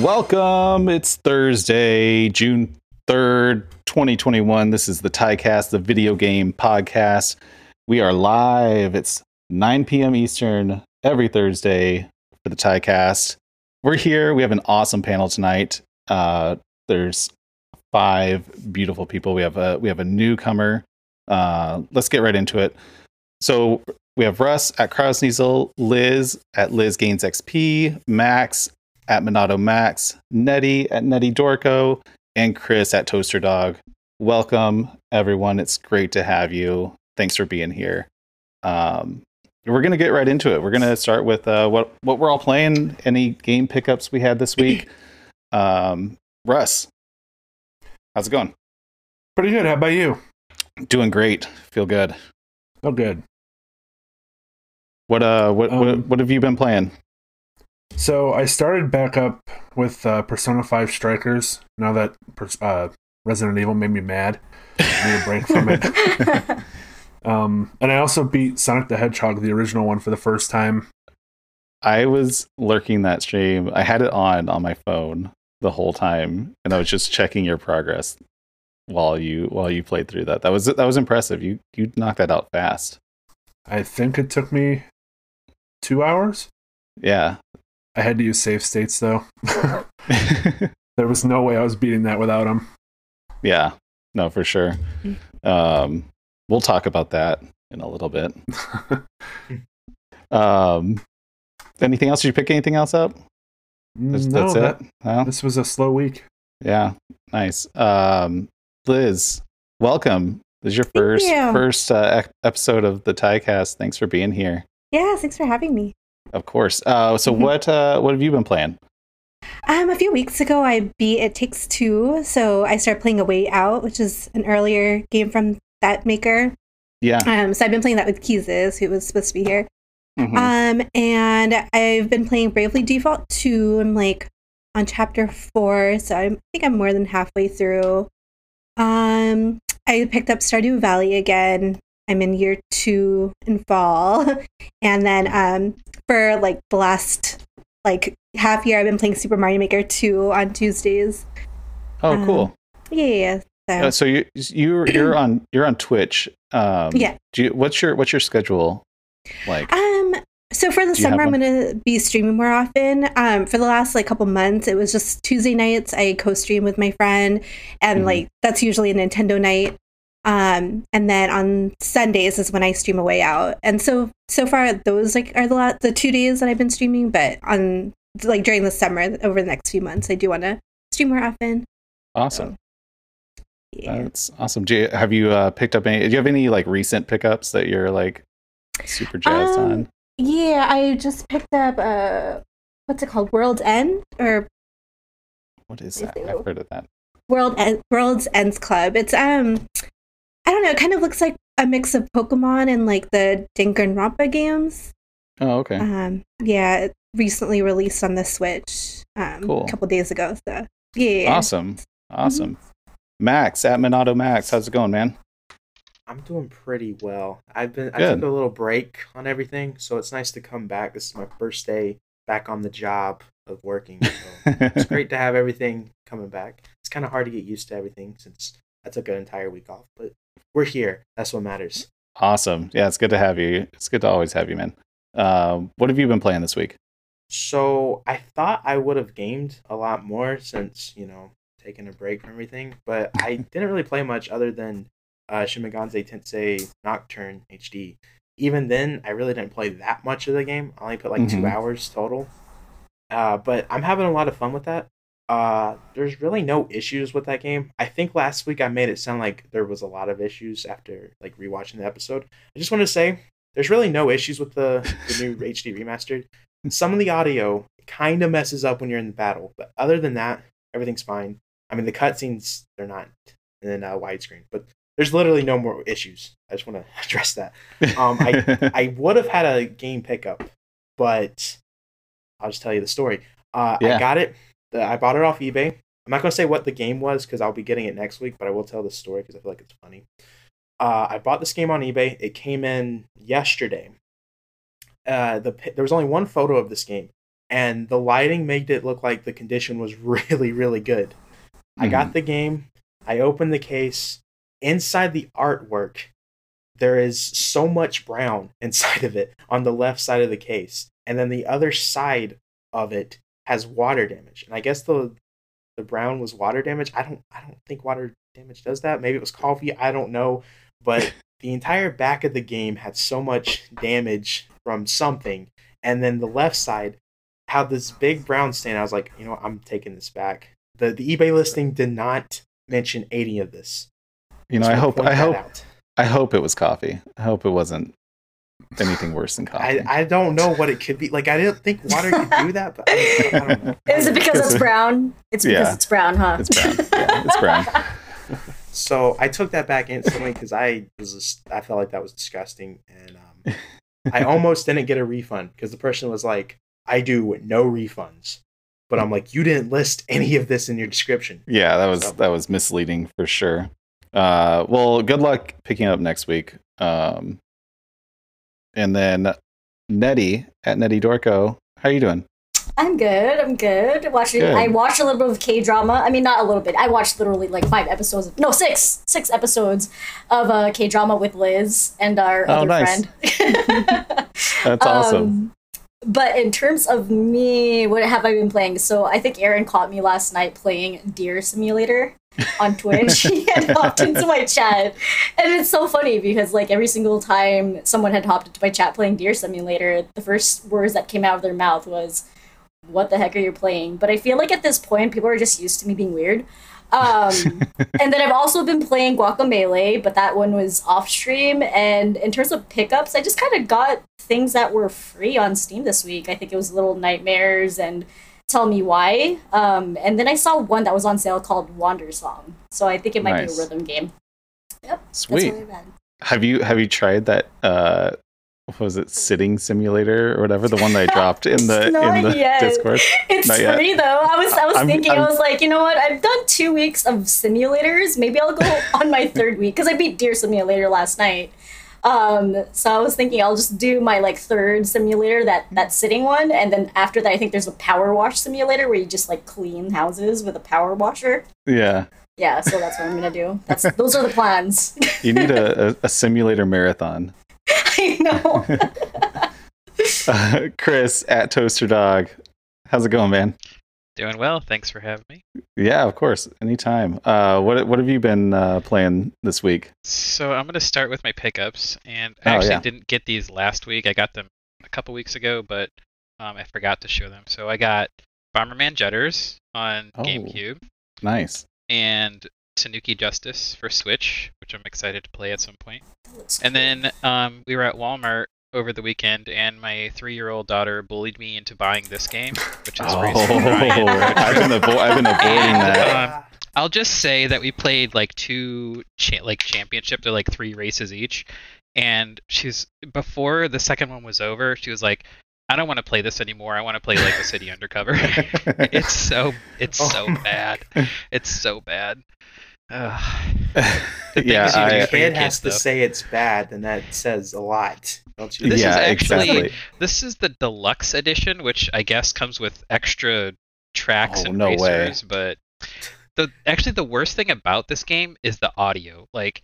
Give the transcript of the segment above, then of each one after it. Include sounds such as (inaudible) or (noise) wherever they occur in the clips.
Welcome. It's Thursday, June 3rd, 2021. This is the TieCast, the video game podcast. We are live. It's 9 p.m. Eastern every Thursday for the TieCast. We're here. We have an awesome panel tonight. Uh, there's five beautiful people. We have a we have a newcomer. Uh, let's get right into it. So we have Russ at Krausniesel, Liz at Liz Gains XP, Max at Monado Max, Nettie at Nettie Dorco, and Chris at Toaster Dog. Welcome, everyone. It's great to have you. Thanks for being here. Um, we're gonna get right into it. We're gonna start with uh, what what we're all playing. Any game pickups we had this week? Um, Russ, how's it going? Pretty good. How about you? Doing great. Feel good. Oh, good. What uh, what what, Um, what have you been playing? So I started back up with uh, Persona 5 Strikers now that uh, Resident Evil made me mad. I need a break from it. (laughs) Um, and I also beat Sonic the Hedgehog, the original one, for the first time. I was lurking that stream. I had it on on my phone the whole time, and I was just checking your progress while you while you played through that. That was that was impressive. You you knocked that out fast. I think it took me two hours. Yeah. I had to use save states, though. (laughs) (laughs) there was no way I was beating that without them. yeah. No, for sure. Um, we'll talk about that in a little bit. (laughs) Um, anything else? Did you pick anything else up? That's, no, that's that- it. No? this was a slow week. Yeah, nice. Um, Liz, welcome. This is your first you. first uh, episode of the TieCast. Thanks for being here. Yeah, thanks for having me. Of course. Uh, so Mhm. what uh, what have you been playing? Um, a few weeks ago, I beat It Takes Two, so I started playing A Way Out, which is an earlier game from that maker. Yeah. Um, so I've been playing that with Keezus, who was supposed to be here. Mhm. Um, and I've been playing Bravely Default 2. I'm like on chapter four, so I'm, I think I'm more than halfway through. Um, I picked up Stardew Valley again. I'm in year two in fall, (laughs) and then um, for like the last like half year, I've been playing Super Mario Maker 2 on Tuesdays. oh, um, cool. Yeah, yeah. So, Uh, so you you you're on you're on Twitch. Um, Yeah. Do you, what's your what's your schedule like? Um, so for the Do summer, I'm gonna be streaming more often. Um, for the last like couple months, it was just Tuesday nights. I co-stream with my friend, and Mhm. like that's usually a Nintendo night. Um, and then on Sundays is when I stream a way out. And so so far, those like are the la- the two days that I've been streaming. But on like during the summer, over the next few months, I do want to stream more often. Awesome. Yeah. That's awesome. Do you, have you uh, picked up any? Do you have any like recent pickups that you're like super jazzed Um, on? Yeah, I just picked up uh, what's it called, World's End or What is that? I've heard of that. World End, World's Ends Club. It's um, I don't know. It kind of looks like a mix of Pokemon and like the Danganronpa games. Oh, okay. Um, yeah, it recently released on the Switch. Um, Cool. a couple days ago. So yeah, Awesome. Awesome. Max at Monado Max. How's it going, man? I'm doing pretty well. I've been I took a little break on everything, so it's nice to come back. This is my first day back on the job of working. So it's (laughs) great to have everything coming back. It's kind of hard to get used to everything since I took an entire week off, but we're here. That's what matters. awesome. Yeah, it's good to have you. It's good to always have you, man. Um, what have you been playing this week? So I thought I would have gamed a lot more since you know taking a break from everything, but I (laughs) didn't really play much other than uh, Shin Megami Tensei Nocturne HD. Even then, I really didn't play that much of the game. I only put like two Mhm. hours total. Uh, but I'm having a lot of fun with that. Uh, there's really no issues with that game. I think last week I made it sound like there was a lot of issues after like rewatching the episode. I just want to say there's really no issues with the, the new (laughs) HD remastered. Some of the audio kind of messes up when you're in the battle, but other than that, everything's fine. I mean, the cutscenes they're not in uh, widescreen, but there's literally no more issues. I just want to (laughs) address that. Um, I (laughs) I would have had a game pickup, but I'll just tell you the story. Uh, Yeah. I got it. I bought it off eBay. I'm not gonna say what the game was because I'll be getting it next week, but I will tell the story because I feel like it's funny. Uh, I bought this game on eBay. It came in yesterday. Uh, the there was only one photo of this game, and the lighting made it look like the condition was (laughs) really, really good. I got the game. I opened the case. Inside the artwork, there is so much brown (laughs) inside of it on the left side of the case, and then the other side of it has water damage. And I guess the the brown was water damage. I don't I don't think water damage does that. Maybe it was coffee. I don't know. But (laughs) the entire back of the game had so much damage from something, and then the left side had this big brown stain. I was like, you know, what? I'm taking this back. the The eBay listing did not mention any of this. You know, I hope I hope out. I hope it was coffee. I hope it wasn't anything worse than coffee. I, I don't know what it could be. Like I didn't think water could do that, but I, I don't know. Is it because it's brown? It's because Yeah. it's brown, huh? It's brown. Yeah, it's brown. (laughs) So I took that back instantly because I was just, I felt like that was disgusting, and um, I (laughs) almost didn't get a refund because the person was like, "I do no refunds," but I'm like, "You didn't list any of this in your description." Yeah, that was So- that was misleading for sure. Uh, well, good luck picking up next week. Um, and then Nettie at Nettie Dorco, how are you doing? I'm good. I'm good. Watching. Good. I watched a little bit of K drama. I mean, not a little bit. I watched literally like five episodes. Of, no, six, six episodes of uh, K drama with Liz and our Oh, other nice. friend. (laughs) That's awesome. Um, but in terms of me, what have I been playing? So I think Aaron caught me last night playing Deer Simulator on Twitch. (laughs) he had hopped into my chat, and it's so funny because like every single time someone had hopped into my chat playing Deer Simulator, the first words that came out of their mouth was, "What the heck are you playing?" But I feel like at this point, people are just used to me being weird. Um, (laughs) and then I've also been playing Guacamelee, but that one was off stream. And in terms of pickups, I just kind of got things that were free on Steam this week. I think it was Little Nightmares and Tell Me Why. Um, and then I saw one that was on sale called Wandersong. So I think it might Nice. be a rhythm game. Yep. Sweet. Have you have you tried that? Uh, what was it sitting simulator or whatever? The one that I (laughs) dropped in the in the yet. Discord. It's Not yet. free though. I was I was I'm- thinking I'm- I was like, you know what? I've done two weeks of simulators. Maybe I'll go (laughs) on my third week because I beat Deer Simulator last night. Um, so I was thinking I'll just do my like third simulator that that sitting one, and then after that, I think there's a power wash simulator where you just like clean houses with a power washer. Yeah, Yeah, so that's what I'm gonna do. That's those are the plans. (laughs) you need a, a, a simulator marathon. (laughs) I know. (laughs) Uh, Chris at Toaster Dog, how's it going, man? Doing well. Thanks for having me. Yeah, of course, anytime. Uh, what what have you been uh, playing this week? So I'm going to start with my pickups, and Oh, I actually yeah. didn't get these last week. I got them a couple weeks ago, but um, I forgot to show them. So I got Bomberman Jetters on Oh. GameCube Nice. and Tanuki Justice for Switch, which I'm excited to play at some point. And then um, we were at Walmart over the weekend, and my three-year-old daughter bullied me into buying this game, which is Oh, Race. (laughs) (laughs) I've been avo- I've been avoiding that. Um, I'll just say that we played like two cha- like championship to like three races each, and she's before the second one was over, she was like, "I don't want to play this anymore. I want to play like the City Undercover." (laughs) it's so it's so Oh. bad. It's so bad. Ugh. (laughs) The yeah, things you I, If a for your kid has kids, to say it's bad, then that says a lot. Don't you? This is actually- exactly. This is the deluxe edition, which I guess comes with extra tracks Oh, and no way. But the actually the worst thing about this game is the audio. Like,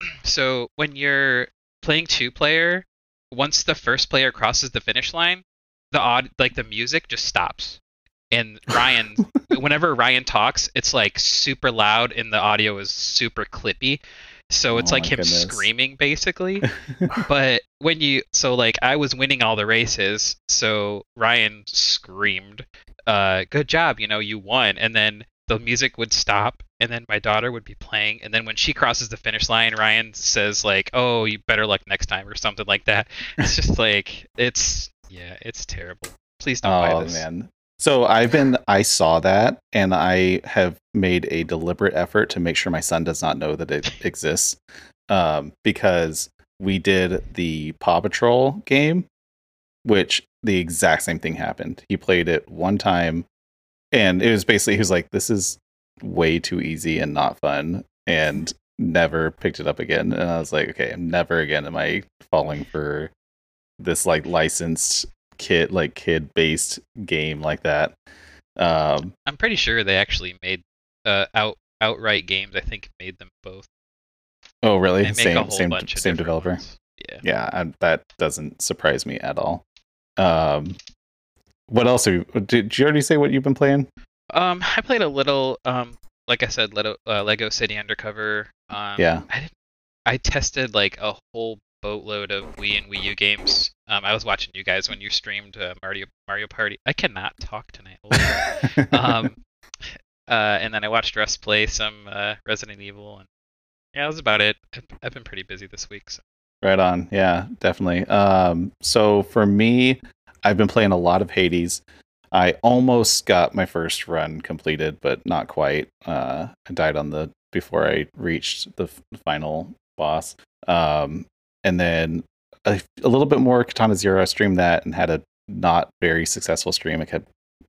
(clears throat) so when you're playing two player, once the first player crosses the finish line, the odd like the music just stops. And Ryan, (laughs) whenever Ryan talks, it's like super loud and the audio is super clippy. So it's Oh like him goodness. screaming basically (laughs) but when you so like I was winning all the races, so Ryan screamed, uh, "Good job! You know you won!" And then the music would stop, and then my daughter would be playing, and then when she crosses the finish line, Ryan says like, "Oh, you better luck next time" or something like that. It's just like it's yeah, it's terrible. Please don't buy Oh this. man. So I've been I saw that and I have made a deliberate effort to make sure my son does not know that it (laughs) exists. Um, because we did the Paw Patrol game, which the exact same thing happened. He played it one time and it was basically he was like, This is way too easy and not fun. And never picked it up again. And I was like, okay, never again am I falling for this like licensed kid like kid based game like that. Um, I'm pretty sure they actually made uh, out outright games. I think made them both. oh, really? Same same same developer. ones. Yeah. Yeah, I, that doesn't surprise me at all. Um, what else? Have you, did, did you already say what you've been playing? Um, I played a little. Um, like I said, Lego, uh, Lego City Undercover. Um, Yeah. I didn't. I tested like a whole boatload of Wii and Wii U games. Um, I was watching you guys when you streamed uh, Mario Mario Party. I cannot talk tonight. (laughs) Um, uh, and then I watched Russ play some uh, Resident Evil, and yeah, that was about it. I've, I've been pretty busy this week. So. Right on. Yeah, definitely. Um, so for me, I've been playing a lot of Hades. I almost got my first run completed, but not quite. Uh, I died on the before I reached the f- final boss. Um, and then a, a little bit more Katana Zero. I streamed that and had a not very successful stream. I kept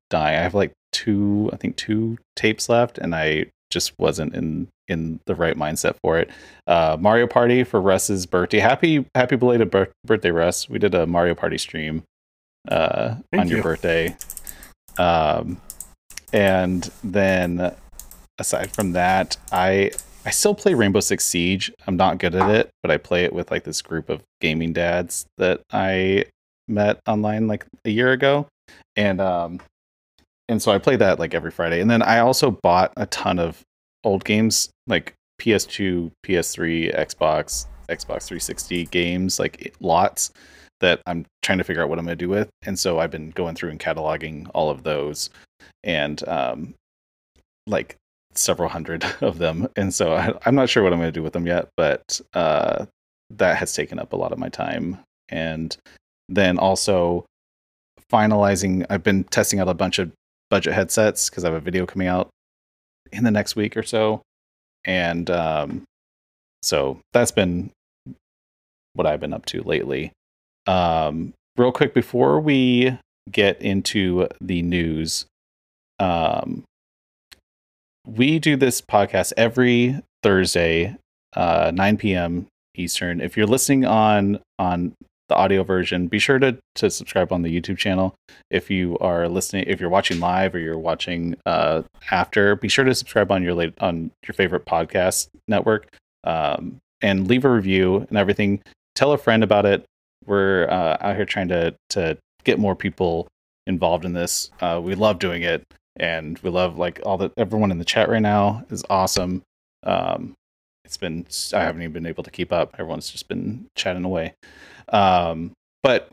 dying. I have like two, I think two tapes left, and I just wasn't in in the right mindset for it uh, Mario Party for Russ's birthday. Happy happy belated bir- birthday, Russ. We did a Mario Party stream uh, Thank on your you. birthday. Um, and then aside from that, I I still play Rainbow Six Siege. I'm not good at it, but I play it with like this group of gaming dads that I met online like a year ago, and um, and so I play that like every Friday. And then I also bought a ton of old games like PS2, PS3, Xbox, Xbox 360 games, like lots that I'm trying to figure out what I'm going to do with. And so I've been going through and cataloging all of those and um like several hundred (laughs) of them. And so I, I'm not sure what I'm going to do with them yet, but uh that has taken up a lot of my time. And then also finalizing I've been testing out a bunch of budget headsets because I have a video coming out in the next week or so. And um, so that's been what I've been up to lately. Um, real quick before we get into the news, um, we do this podcast every Thursday, uh, 9 p.m. Eastern. If you're listening on on the audio version, be sure to to subscribe on the YouTube channel if you are listening if you're watching live or you're watching uh after be sure to subscribe on your late on your favorite podcast network um and leave a review and everything tell a friend about it we're uh, out here trying to to get more people involved in this uh we love doing it and we love like all the everyone in the chat right now is awesome. Um it's been i haven't even been able to keep up. Everyone's just been chatting away. Um but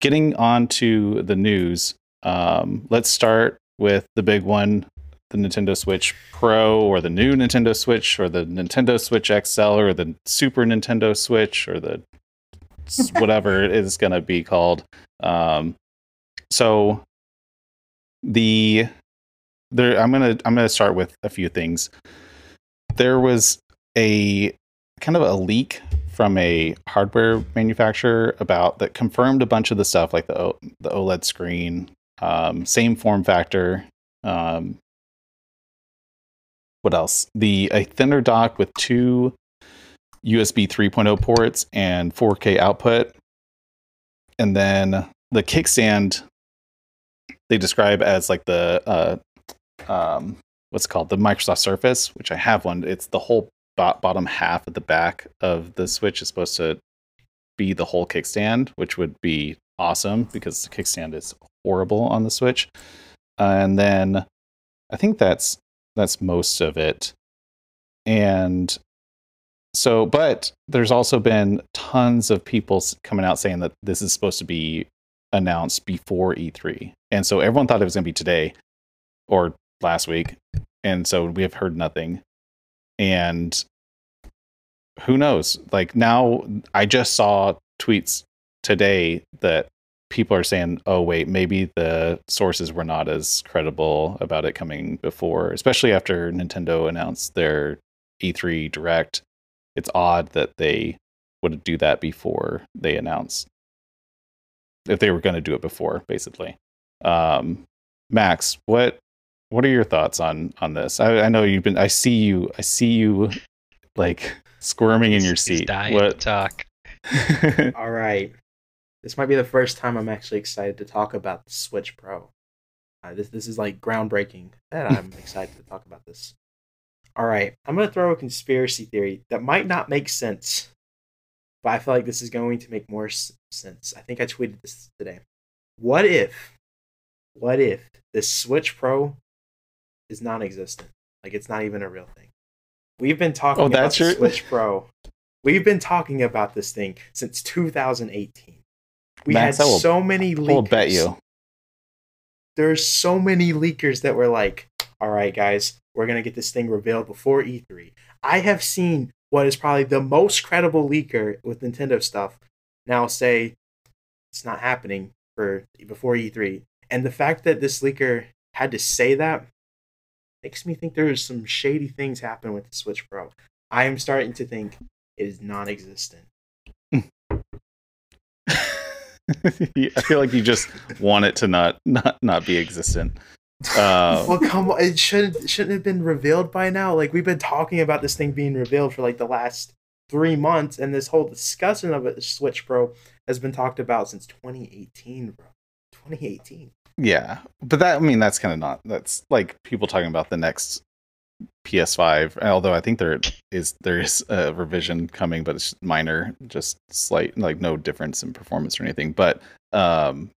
getting on to the news, um, let's start with the big one the Nintendo Switch Pro, or the new Nintendo Switch, or the Nintendo Switch XL, or the Super Nintendo Switch, or the (laughs) whatever it is going to be called. Um, so the there, I'm gonna I'm gonna start with a few things. There was a kind of a leak from a hardware manufacturer about that confirmed a bunch of the stuff like the o, the OLED screen, um, same form factor. Um, what else? The a thinner dock with two USB 3.0 ports and 4K output, and then the kickstand they describe as like the uh, um, what's called the Microsoft Surface, which I have one. It's the whole bo- bottom half at the back of the Switch is supposed to be the whole kickstand, which would be awesome because the kickstand is horrible on the Switch. and then I think that's that's most of it. And so, but there's also been tons of people coming out saying that this is supposed to be announced before E3. And so everyone thought it was going to be today or last week. And so we have heard nothing. And who knows? Like now, I just saw tweets today that people are saying, oh, wait, maybe the sources were not as credible about it coming before, especially after Nintendo announced their E3 Direct. It's odd that they would do that before they announced if they were going to do it before, basically. Um, Max, what what are your thoughts on on this? I, I know you've been. I see you. I see you like squirming in your He's- he's seat. dying to What? talk. (laughs) All right. This might be the first time I'm actually excited to talk about the Switch Pro. Uh, this this is like groundbreaking, and (laughs) I'm excited to talk about this. All right, I'm gonna throw a conspiracy theory that might not make sense, but I feel like this is going to make more sense. I think I tweeted this today. What if, what if the Switch Pro is non-existent? Like it's not even a real thing. We've been talking Oh, about your- Switch Pro. We've been talking about this thing since 2018. We Max, had will- so many leakers. I will bet you. There's so many leakers that were like, "All right, guys, we're gonna get this thing revealed before E3." I have seen what is probably the most credible leaker with Nintendo stuff now say it's not happening for before E3, and the fact that this leaker had to say that makes me think there's some shady things happen with the Switch Pro. I am starting to think it is non-existent. (laughs) I feel like you just want it to not not not be existent. Uh, well, come on, it shouldn't shouldn't have been revealed by now. Like we've been talking about this thing being revealed for like the last three months, and this whole discussion of it, Switch Pro, has been talked about since 2018, bro. 2018. yeah, but that I mean that's kind of not. That's like people talking about the next PS5. Although I think there is there is a revision coming, but it's minor, just slight, like no difference in performance or anything. But um,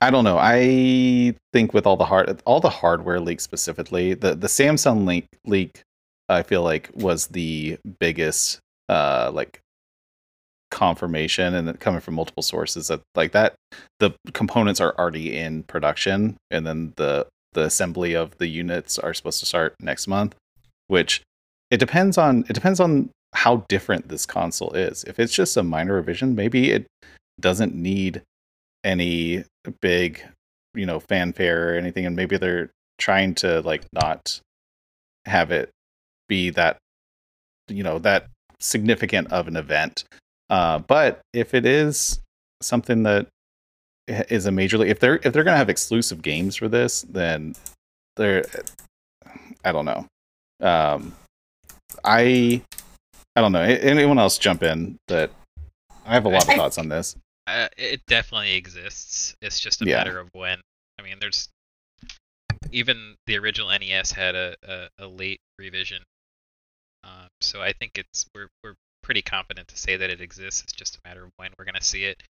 I don't know. I think with all the hard all the hardware leaks specifically, the the Samsung leak leak, I feel like was the biggest uh like confirmation and coming from multiple sources that like that the components are already in production and then the the assembly of the units are supposed to start next month which it depends on it depends on how different this console is if it's just a minor revision maybe it doesn't need any big you know fanfare or anything and maybe they're trying to like not have it be that you know that significant of an event uh but if it is something that is a major league if they're if they're gonna have exclusive games for this then they're i don't know. Um i i don't know. Anyone else jump in that i have a lot of I- thoughts on this Uh, it definitely exists. It's just a Yeah. matter of when. I mean, there's even the original NES had a, a, a late revision. Um, so I think it's we're we're pretty confident to say that it exists. It's just a matter of when we're gonna see it.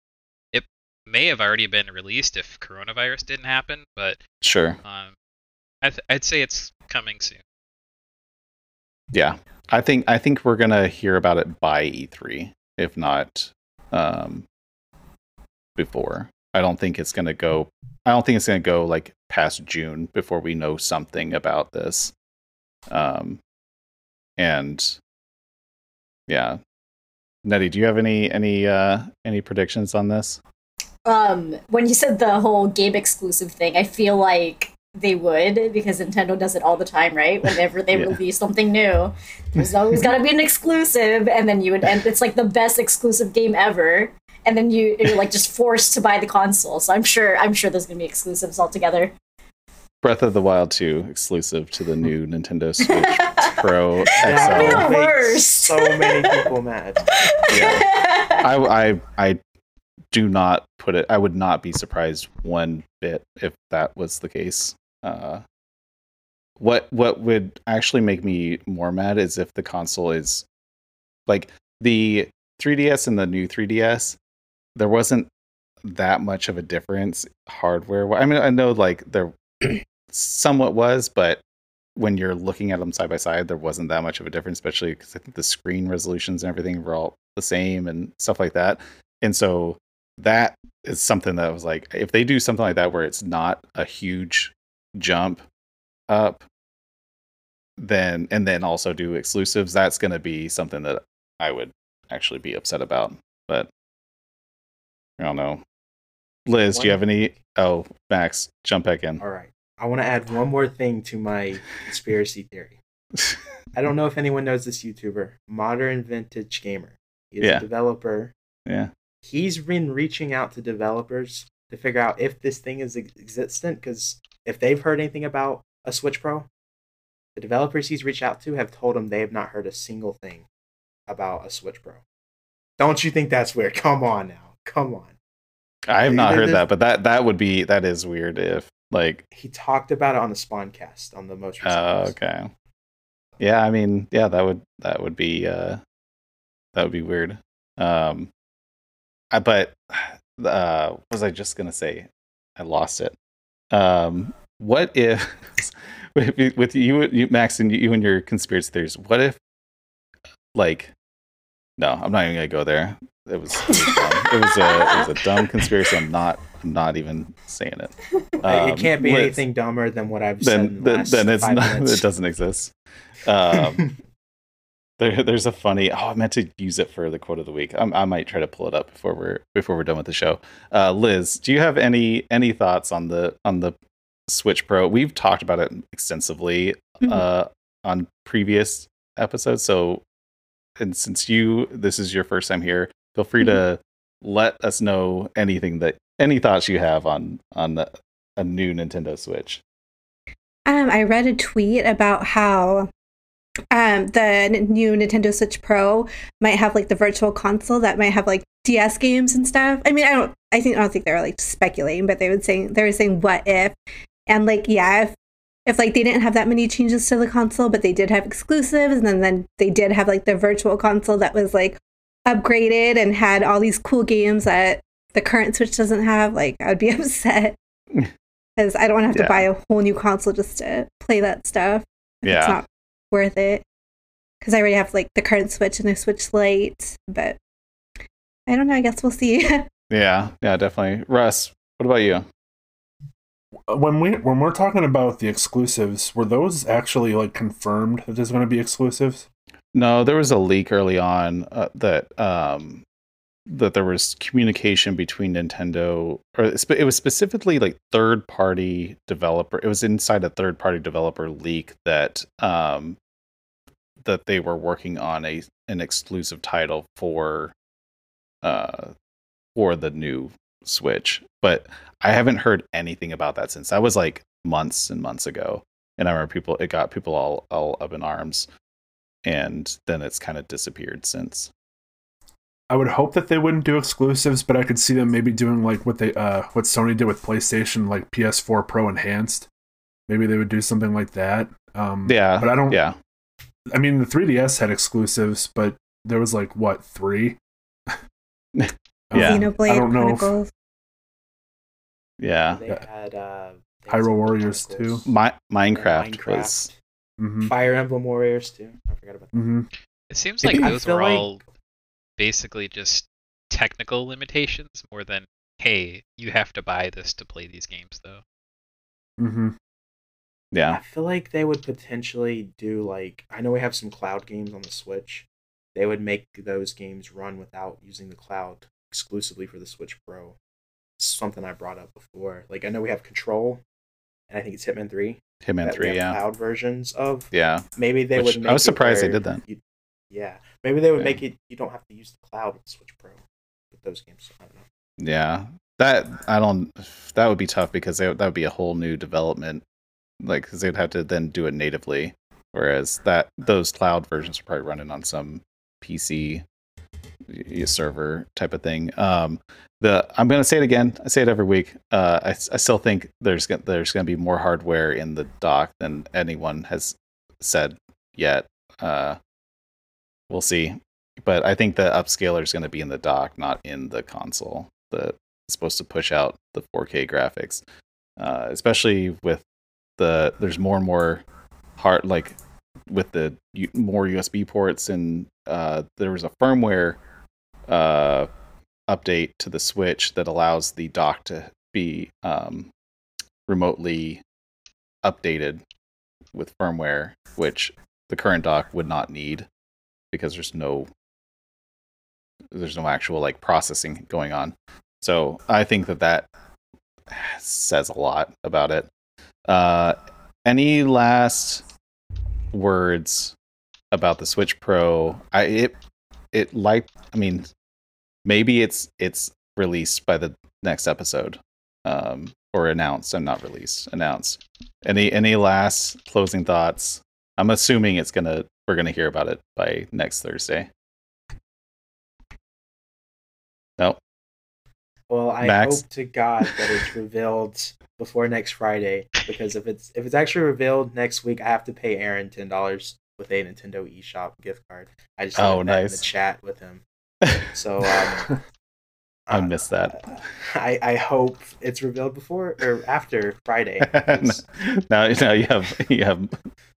It may have already been released if coronavirus didn't happen, but sure um, I th- I'd say it's coming soon. Yeah, I think I think we're gonna hear about it by E3, if not um, before. I don't think it's gonna go. I don't think it's gonna go like past June before we know something about this. Um, and yeah, Nettie, do you have any any uh any predictions on this? um when you said the whole game exclusive thing i feel like they would because nintendo does it all the time right whenever they (laughs) Yeah. release something new there's always got to be an exclusive and then you would end. it's like the best exclusive game ever and then you you're like just forced to buy the console so i'm sure i'm sure there's gonna be exclusives altogether Breath of the Wild 2 exclusive to the new Nintendo Switch (laughs) Pro That'd be XL. the worst. So many people mad. I, I I do not put it. I would not be surprised one bit if that was the case. Uh, what what would actually make me more mad is if the console is like the 3DS and the new 3DS. There wasn't that much of a difference hardware. I mean, I know like there (clears throat) somewhat was, but when you're looking at them side by side, there wasn't that much of a difference, especially because I think the screen resolutions and everything were all the same and stuff like that. And so that is something that was like, if they do something like that where it's not a huge jump up, then and then also do exclusives, that's going to be something that I would actually be upset about. But I don't know. Liz, do you have any? Oh, Max, jump back in. All right. I want to add one more thing to my conspiracy theory. (laughs) I don't know if anyone knows this YouTuber, Modern Vintage Gamer. He's Yeah. a developer. yeah. He's been reaching out to developers to figure out if this thing is existent because if they've heard anything about a Switch Pro, The developers he's reached out to have told him they have not heard a single thing about a Switch Pro. Don't you think that's weird? Come on now. Come on. I have not heard there's- that, but that that would be that is weird if like He talked about it on the Spawncast on the most recent. Oh, okay. Yeah, I mean, yeah, that would that would be uh that would be weird. Um I, but (sighs) uh what was I just going to say? I lost it. Um what if (laughs) with, with you, you Max and you and your conspiracy theories, what if like no, I'm not even going to go there. It was it was, dumb. it was a it was a dumb conspiracy. I'm not I'm not even saying it. Um, it can't be anything dumber than what I've said. then In the then, last then it's five not minutes. it doesn't exist um (laughs) there, there's a funny oh i meant to use it for the quote of the week I'm, i might try to pull it up before we're before we're done with the show uh liz do you have any any thoughts on the on the switch pro we've talked about it extensively Mhm. uh on previous episodes so and since you this is your first time here feel free to let us know anything that any thoughts you have on on the, a new nintendo switch. Um, I read a tweet about how um the n- new Nintendo Switch Pro might have like the virtual console that might have like DS games and stuff. I mean, I don't I think I don't think they were like speculating, but they would say they were saying what if. And like yeah, if if like they didn't have that many changes to the console, but they did have exclusives, and then, then they did have like the virtual console that was like upgraded and had all these cool games that the current Switch doesn't have, like I'd be (laughs) upset (laughs) because I don't want to have Yeah. to buy a whole new console just to play that stuff. Yeah, It's not worth it because I already have like the current Switch and the Switch Lite, but I don't know. I guess we'll see. (laughs) Yeah, yeah, definitely. Russ, what about you? Uh, when we when we're talking about the exclusives, were those actually like confirmed that there's going to be exclusives? No, there was a leak early on uh, that um that there was communication between Nintendo or it was specifically like third party developer. It was inside a third party developer leak that um that they were working on a an exclusive title for uh for the new Switch. But I haven't heard anything about that since. That was like months and months ago. And I remember people it got people all all up in arms and then it's kind of disappeared since. I would hope that they wouldn't do exclusives, but I could see them maybe doing like what they uh what Sony did with PlayStation, like PS4 Pro Enhanced. Maybe they would do something like that. Um, Yeah, but I don't. Yeah, I mean, the 3DS had exclusives, but there was like what three? (laughs) (laughs) Yeah. Um, Xenoblade I don't know if- yeah. They had uh, Hyrule Warriors too. My Minecraft, Minecraft, was hmm Fire Emblem Warriors too. I forgot about that. hmm It seems like those were like- all basically just technical limitations more than hey, you have to buy this to play these games though. hmm Yeah. I feel like they would potentially do like I know we have some cloud games on the Switch. They would make those games run without using the cloud exclusively for the Switch Pro. It's something I brought up before. Like I know we have Control, and I think it's Hitman Three. Hitman Three, yeah, cloud versions of. yeah. Maybe they Which would. I was surprised they did that. you- yeah, maybe they would Yeah. make it. You don't have to use the cloud with Switch Pro with those games. I don't know. Yeah, that I don't. That would be tough because they, that would be a whole new development. Like, because they'd have to then do it natively, whereas that those cloud versions are probably running on some PC server type of thing. Um, the I'm gonna say it again. I say it every week. Uh, I, I still think there's there's gonna be more hardware in the dock than anyone has said yet. Uh, we'll see but I think the upscaler is going to be in the dock, not in the console. That is supposed to push out the 4K graphics, uh, especially with the there's more and more hard like with the more USB ports and uh, there was a firmware uh, update to the Switch that allows the dock to be um, remotely updated with firmware, which the current dock would not need because there's no there's no actual like processing going on. So I think that that says a lot about it. Uh, any last words about the Switch Pro? I it it like I mean maybe it's it's released by the next episode um or announced and not released announced any any last closing thoughts I'm assuming it's gonna we're gonna hear about it by next Thursday. No, Well, I Max? hope to God that it's revealed before next Friday because if it's if it's actually revealed next week, I have to pay Aaron ten dollars with a Nintendo eShop gift card. I just Oh, nice. in the chat with him. So um, (laughs) I missed that. (laughs) I, I hope it's revealed before or after Friday. (laughs) now, now you have you have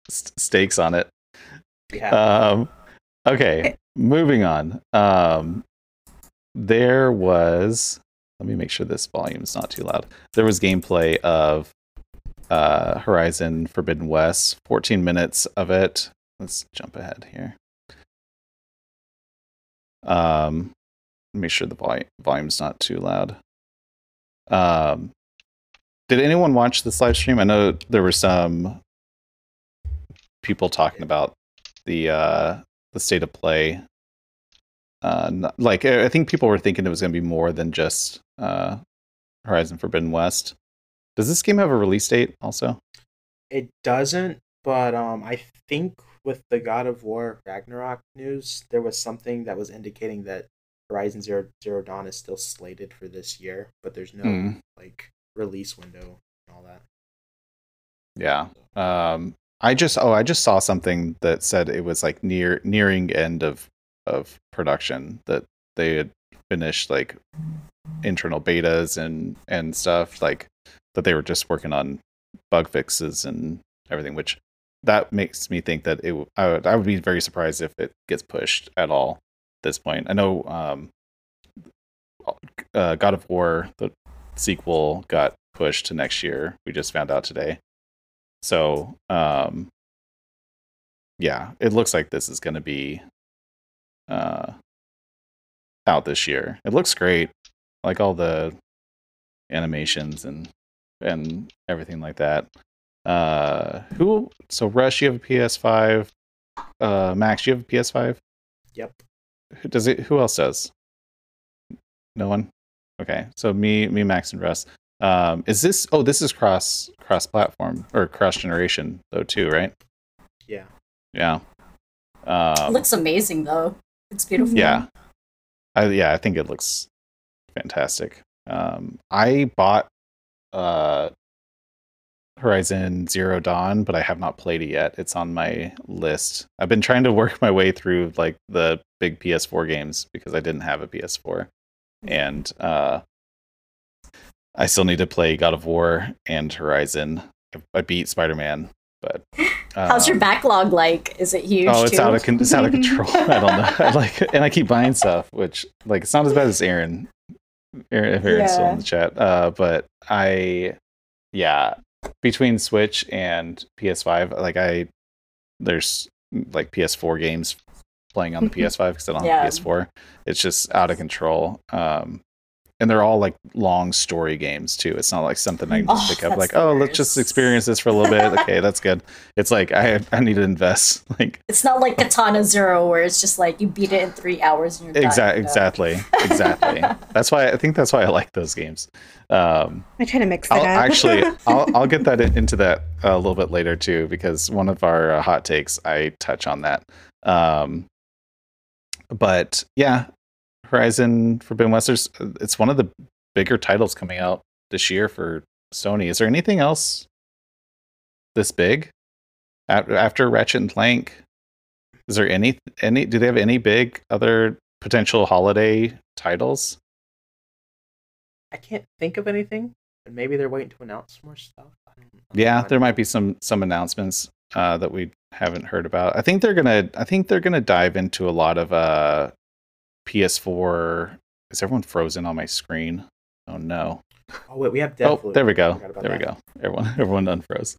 stakes on it. have- Um, okay, moving on. Um, there was. Let me make sure this volume is not too loud. There was gameplay of uh, Horizon Forbidden West. 14 minutes of it. Let's jump ahead here. Um, make sure the volume volume's not too loud. Um, did anyone watch this live stream? I know there were some people talking about the uh the state of play. Uh, n- like I think people were thinking it was going to be more than just uh Horizon Forbidden West. Does this game have a release date also? It doesn't, but um, I think with the God of War Ragnarok news, there was something that was indicating that Horizon Zero Zero Dawn is still slated for this year, but there's no Hmm. like release window and all that. Yeah. Um I just oh I just saw something that said it was like near nearing end of of production that they had finished like internal betas and and stuff like that they were just working on bug fixes and everything which that makes me think that it I would, I would be very surprised if it gets pushed at all at this point. I know um uh, God of War the sequel got pushed to next year. We just found out today. So, um, yeah, it looks like this is going to be uh, out this year. It looks great, like all the animations and and everything like that. Uh, who? So, Russ, you have a PS5. Uh, Max, you have a PS5. Yep. Who does it? Who else does? No one. Okay, so me, me, Max, and Russ. Um, is this? Oh, this is cross cross platform or cross generation though too, right? Yeah. Yeah. It Um, looks amazing though. It's beautiful. yeah. I yeah, I think it looks fantastic. Um, I bought uh, Horizon Zero Dawn, but I have not played it yet. It's on my list. I've been trying to (laughs) work my way through like the big PS4 games because I didn't have a PS4, and uh, I still need to play God of War and Horizon. I- I beat Spider Man, but (laughs) How's your um, backlog like? Is it huge? Oh, it's too? out of con- it's out of (laughs) control. I don't know. I like, and I keep buying stuff, which like it's not as bad as Aaron. Aaron, if Aaron's still in the chat, uh, but I, yeah, between Switch and PS5, like I, there's like PS4 games playing on the PS5 because I don't Yeah. have PS4. It's just out of control. Um, and they're all like long story games too. It's not like something I can just Oh, pick up like, the oh, let's just experience this for a little bit. Okay, that's good. (laughs) It's like I I need to invest (laughs) like It's not like Katana Zero where it's just like you beat it in three hours and you're done. exactly exactly exactly. (laughs) that's why I think that's why I like those games. Um, I try to mix it I'll up. actually I'll I'll get that into that a little bit later too because one of our uh, hot takes I touch on that. Um, but yeah, Horizon Forbidden West. there's- It's one of the bigger titles coming out this year for Sony. Is there anything else this big after, after Ratchet and Clank? Is there any any? Do they have any big other potential holiday titles? I can't think of anything, and maybe they're waiting to announce more stuff. I don't, I don't Yeah, there might be some some announcements uh, that we haven't heard about. I think they're gonna I think they're gonna dive into a lot of uh, PS4. Is everyone frozen on my screen? Oh no! Oh wait, we have oh, there we go. There we go. Everyone (laughs) everyone unfroze.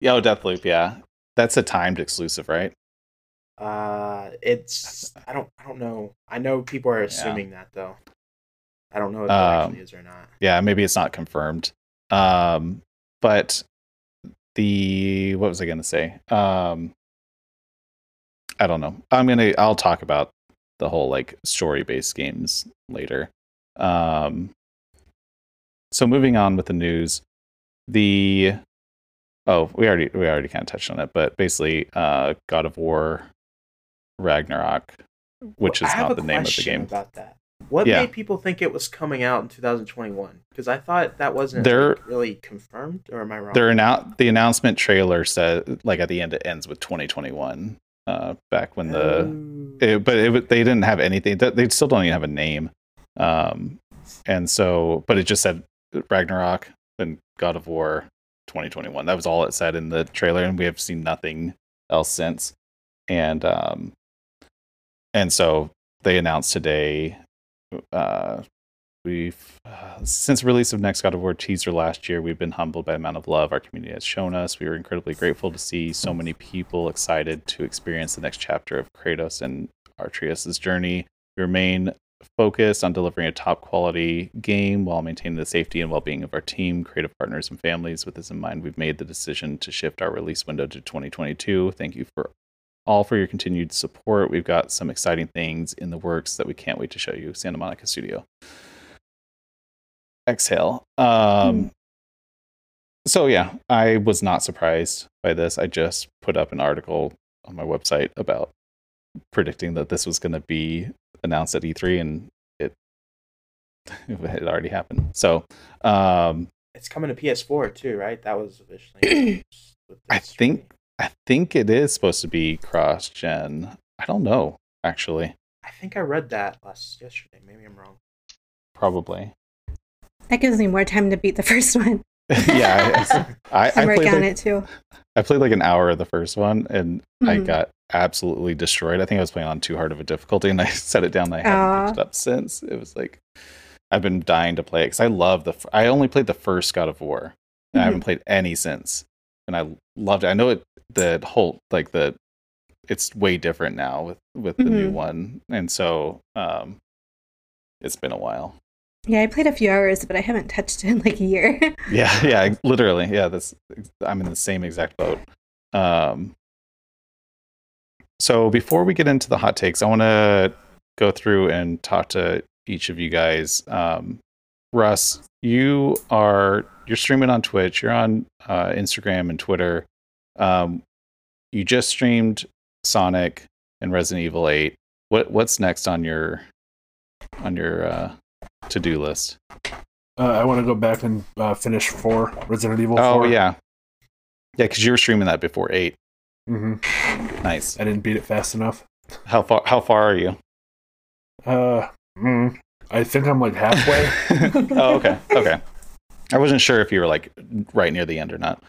Yeah, oh, Deathloop. Yeah, that's a timed exclusive, right? Uh, it's I don't I don't know. I know people are assuming that though. I don't know if it Um, actually is or not. yeah maybe it's not confirmed um but the what was i gonna say um i don't know i'm gonna i'll talk about the whole like story based games later um so moving on with the news the oh, we already we already kind of touched on it, but basically, uh, God of War, Ragnarok, which Well, is not the name of the game. About that, what Yeah. made people think it was coming out in 2021? Because I thought that wasn't They're- like, really confirmed, or am I wrong? Their annou- the announcement trailer said like at the end it ends with 2021. Uh, back when the Oh. it, but it, they didn't have anything. They they still don't even have a name. Um, and so, but it just said Ragnarok and God of War 2021. That was all it said in the trailer, and we have seen nothing else since. And um, and so they announced today. Uh, we've uh, since release of next God of War teaser last year, we've been humbled by the amount of love our community has shown us. We were incredibly grateful to see so many people excited to experience the next chapter of Kratos and Atreus' journey. We remain focused on delivering a top quality game while maintaining the safety and well being of our team, creative partners, and families. With this in mind, we've made the decision to shift our release window to 2022. Thank you for all for your continued support. We've got some exciting things in the works that we can't wait to show you. Santa Monica Studio. Exhale. Um, So, yeah, I was not surprised by this. I just put up an article on my website about predicting that this was going to be announced at E3 and it (laughs) it already happened. So, um, It's coming to PS4 too, right? That was officially. (clears throat) I think I think it is supposed to be cross gen. I don't know actually. I think I read that last yesterday. Maybe I'm wrong. Probably. That gives me more time to beat the (laughs) first one. (laughs) yeah, I, (laughs) I, working played on like, it too. I played like an hour of the first one and I Mhm. got absolutely destroyed. I think I was playing on too hard of a difficulty and I set it down. And I haven't picked it up since. It was like I've been dying to play it because I love the. I only played the first God of War. And I haven't played any since, and I loved it. I know it. The whole like the, it's way different now with with the new Mhm. one, and so um, it's been a while. Yeah, I played a few hours, but I haven't touched it in like a year. (laughs) Yeah, yeah, literally. Yeah, that's I'm in the same exact boat. Um so before we get into the hot takes, I want to go through and talk to each of you guys. Um Russ, you are you're streaming on Twitch, you're on uh, Instagram and Twitter. Um you just streamed Sonic and Resident Evil 8. What what's next on your on your uh to-do list? Uh, I want to go back and uh, finish four Resident Evil. Oh yeah, yeah. Because you were streaming that before eight. mm-hmm. Nice. I didn't beat it fast enough. How far? How far are you? Uh, mm, I think I'm like halfway. (laughs) oh, okay. Okay. I wasn't sure if you were like right near the end or not.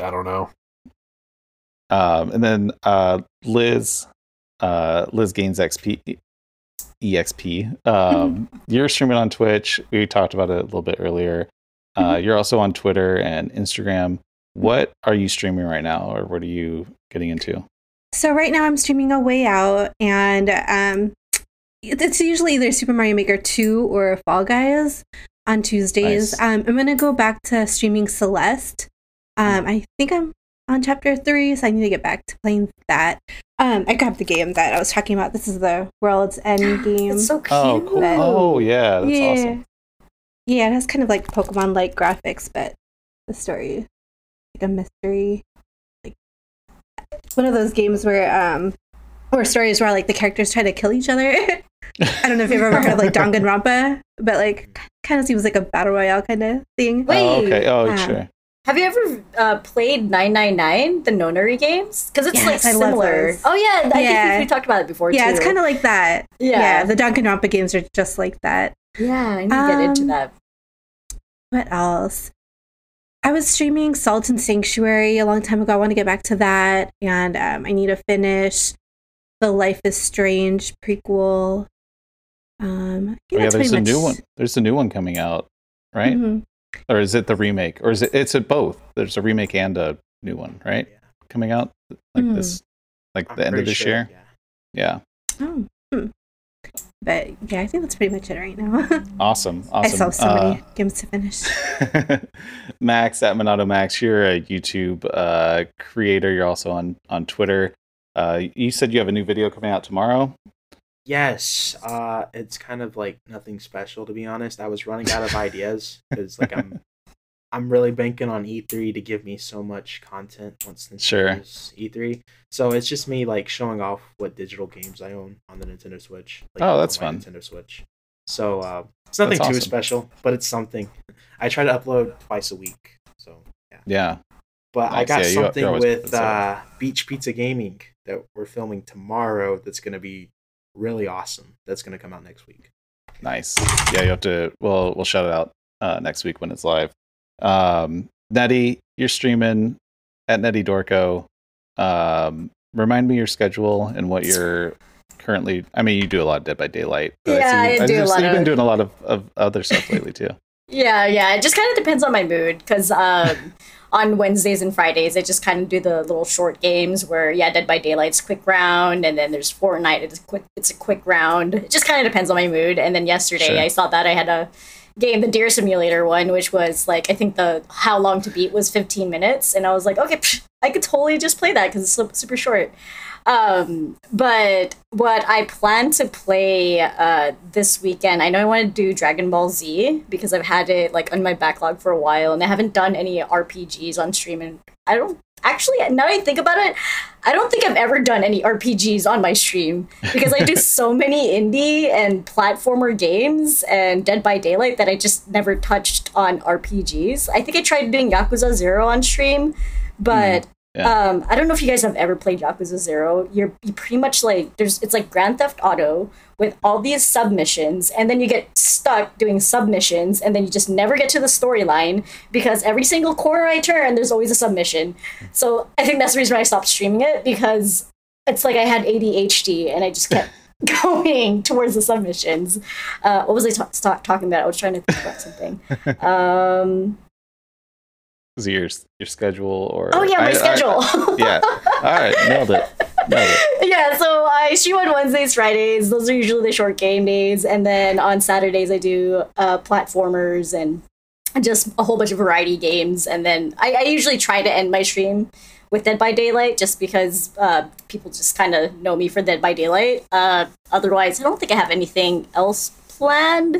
I don't know. Um, and then uh, Liz, uh, Liz gains XP, EXP. Um, you're streaming on Twitch. We talked about it a little bit earlier. Uh, you're also on Twitter and Instagram. What are you streaming right now, or what are you getting into? So right now I'm streaming A Way Out, and um, it's usually either Super Mario Maker 2 or Fall Guys on Tuesdays. Nice. Um, I'm gonna go back to streaming Celeste. Um, I think I'm on chapter three, so I need to get back to playing that. Um, I grabbed the game that I was talking about. This is the World's End game. (gasps) It's so cute. Oh, cool. Oh, yeah, that's yeah, awesome. yeah. It has kind of like Pokemon-like graphics, but the story like a mystery. Like it's one of those games where um, or stories where like the characters try to kill each other. (laughs) I don't know if you've ever heard of like (laughs) Danganronpa, but like kind of seems like a battle royale kind of thing. Wait. Oh, okay. Oh, Um, sure. Have you ever uh, played 999, the Nonary games? Because it's Yes, like I love similar. those. Oh yeah, I Yeah. think we talked about it before yeah, too. it's kind of like that. Yeah. yeah, the Danganronpa games are just like that. yeah. I need to get into Um, that. What else? I was streaming Salt and Sanctuary a long time ago. I want to get back to that, and um, I need to finish the Life is Strange prequel. Um, I Oh, yeah, there's a pretty new one. There's a new one coming out, right? Mhm. Or is it the remake? Or is it? It's a both. There's a remake and a new one, right? Yeah. Coming out like Hmm. this, like I'm the end of this sure, year. Yeah. Yeah, Oh, hmm. But yeah, I think that's pretty much it right now. (laughs) awesome, I still awesome. have so many games to finish. Uh, (laughs) Max at Monado Max, you're a YouTube uh, creator. You're also on on Twitter. Uh, you said you have a new video coming out tomorrow. Yes, uh, it's kind of like nothing special to be honest. I was running out of ideas because like I'm I'm really banking on E3 to give me so much content once Sure. Nintendo's E3. So it's just me like showing off what digital games I own on the Nintendo Switch. Like, Oh, that's on fun. Nintendo Switch. So uh, it's nothing That's too awesome. special, but it's something. I try to upload twice a week. So yeah. Yeah. But I got Yeah, something with uh, Beach Pizza Gaming that we're filming tomorrow. That's going to be really awesome. That's going to come out next week. Nice. Yeah, you have to. Well, we'll shout it out uh, next week when it's live. Um, Nettie, you're streaming at Nettie Dorco. Um, remind me your schedule and what you're currently. I mean, you do a lot of Dead by Daylight. but Yeah, see you- I do a just lot see You've been doing a lot of, of other stuff lately too. (laughs) Yeah, yeah. It just kind of depends on my mood because um, on Wednesdays and Fridays, I just kind of do the little short games where, yeah, Dead by Daylight's quick round, and then there's Fortnite. It's a quick. It's a quick round. It just kind of depends on my mood. And then yesterday, Sure. I saw that I had a game, the Deer Simulator one, which was like I think the how long to beat was 15 minutes, and I was like, okay, psh, I could totally just play that because it's super short. Um, but what I plan to play uh, this weekend, I know I want to do Dragon Ball Z because I've had it like on my backlog for a while, and I haven't done any RPGs on stream. And I don't actually, now I think about it, I don't think I've ever done any RPGs on my stream because I do (laughs) so many indie and platformer games and Dead by Daylight that I just never touched on RPGs. I think I tried doing Yakuza Zero on stream, but Yeah. um, I don't know if you guys have ever played Yakuza Zero. You're you pretty much like there's it's like Grand Theft Auto with all these submissions, and then you get stuck doing submissions, and then you just never get to the storyline because every single corner I turn, there's always a submission. So I think that's the reason why I stopped streaming it because it's like I had ADHD and I just kept (laughs) going towards the submissions. Uh, what was I ta- ta- talking about? I was trying to think about something. (laughs) Um, Is it your your schedule or? oh yeah, my I- I- schedule. yeah. (laughs) All right, nailed it. (laughs) Yeah, so I stream on Wednesdays, Fridays. Those are usually the short game days, and then on Saturdays I do uh, platformers and just a whole bunch of variety games. And then I, I usually try to end my stream with Dead by Daylight, just because uh, people just kind of know me for Dead by Daylight. Uh, otherwise, I don't think I have anything else planned.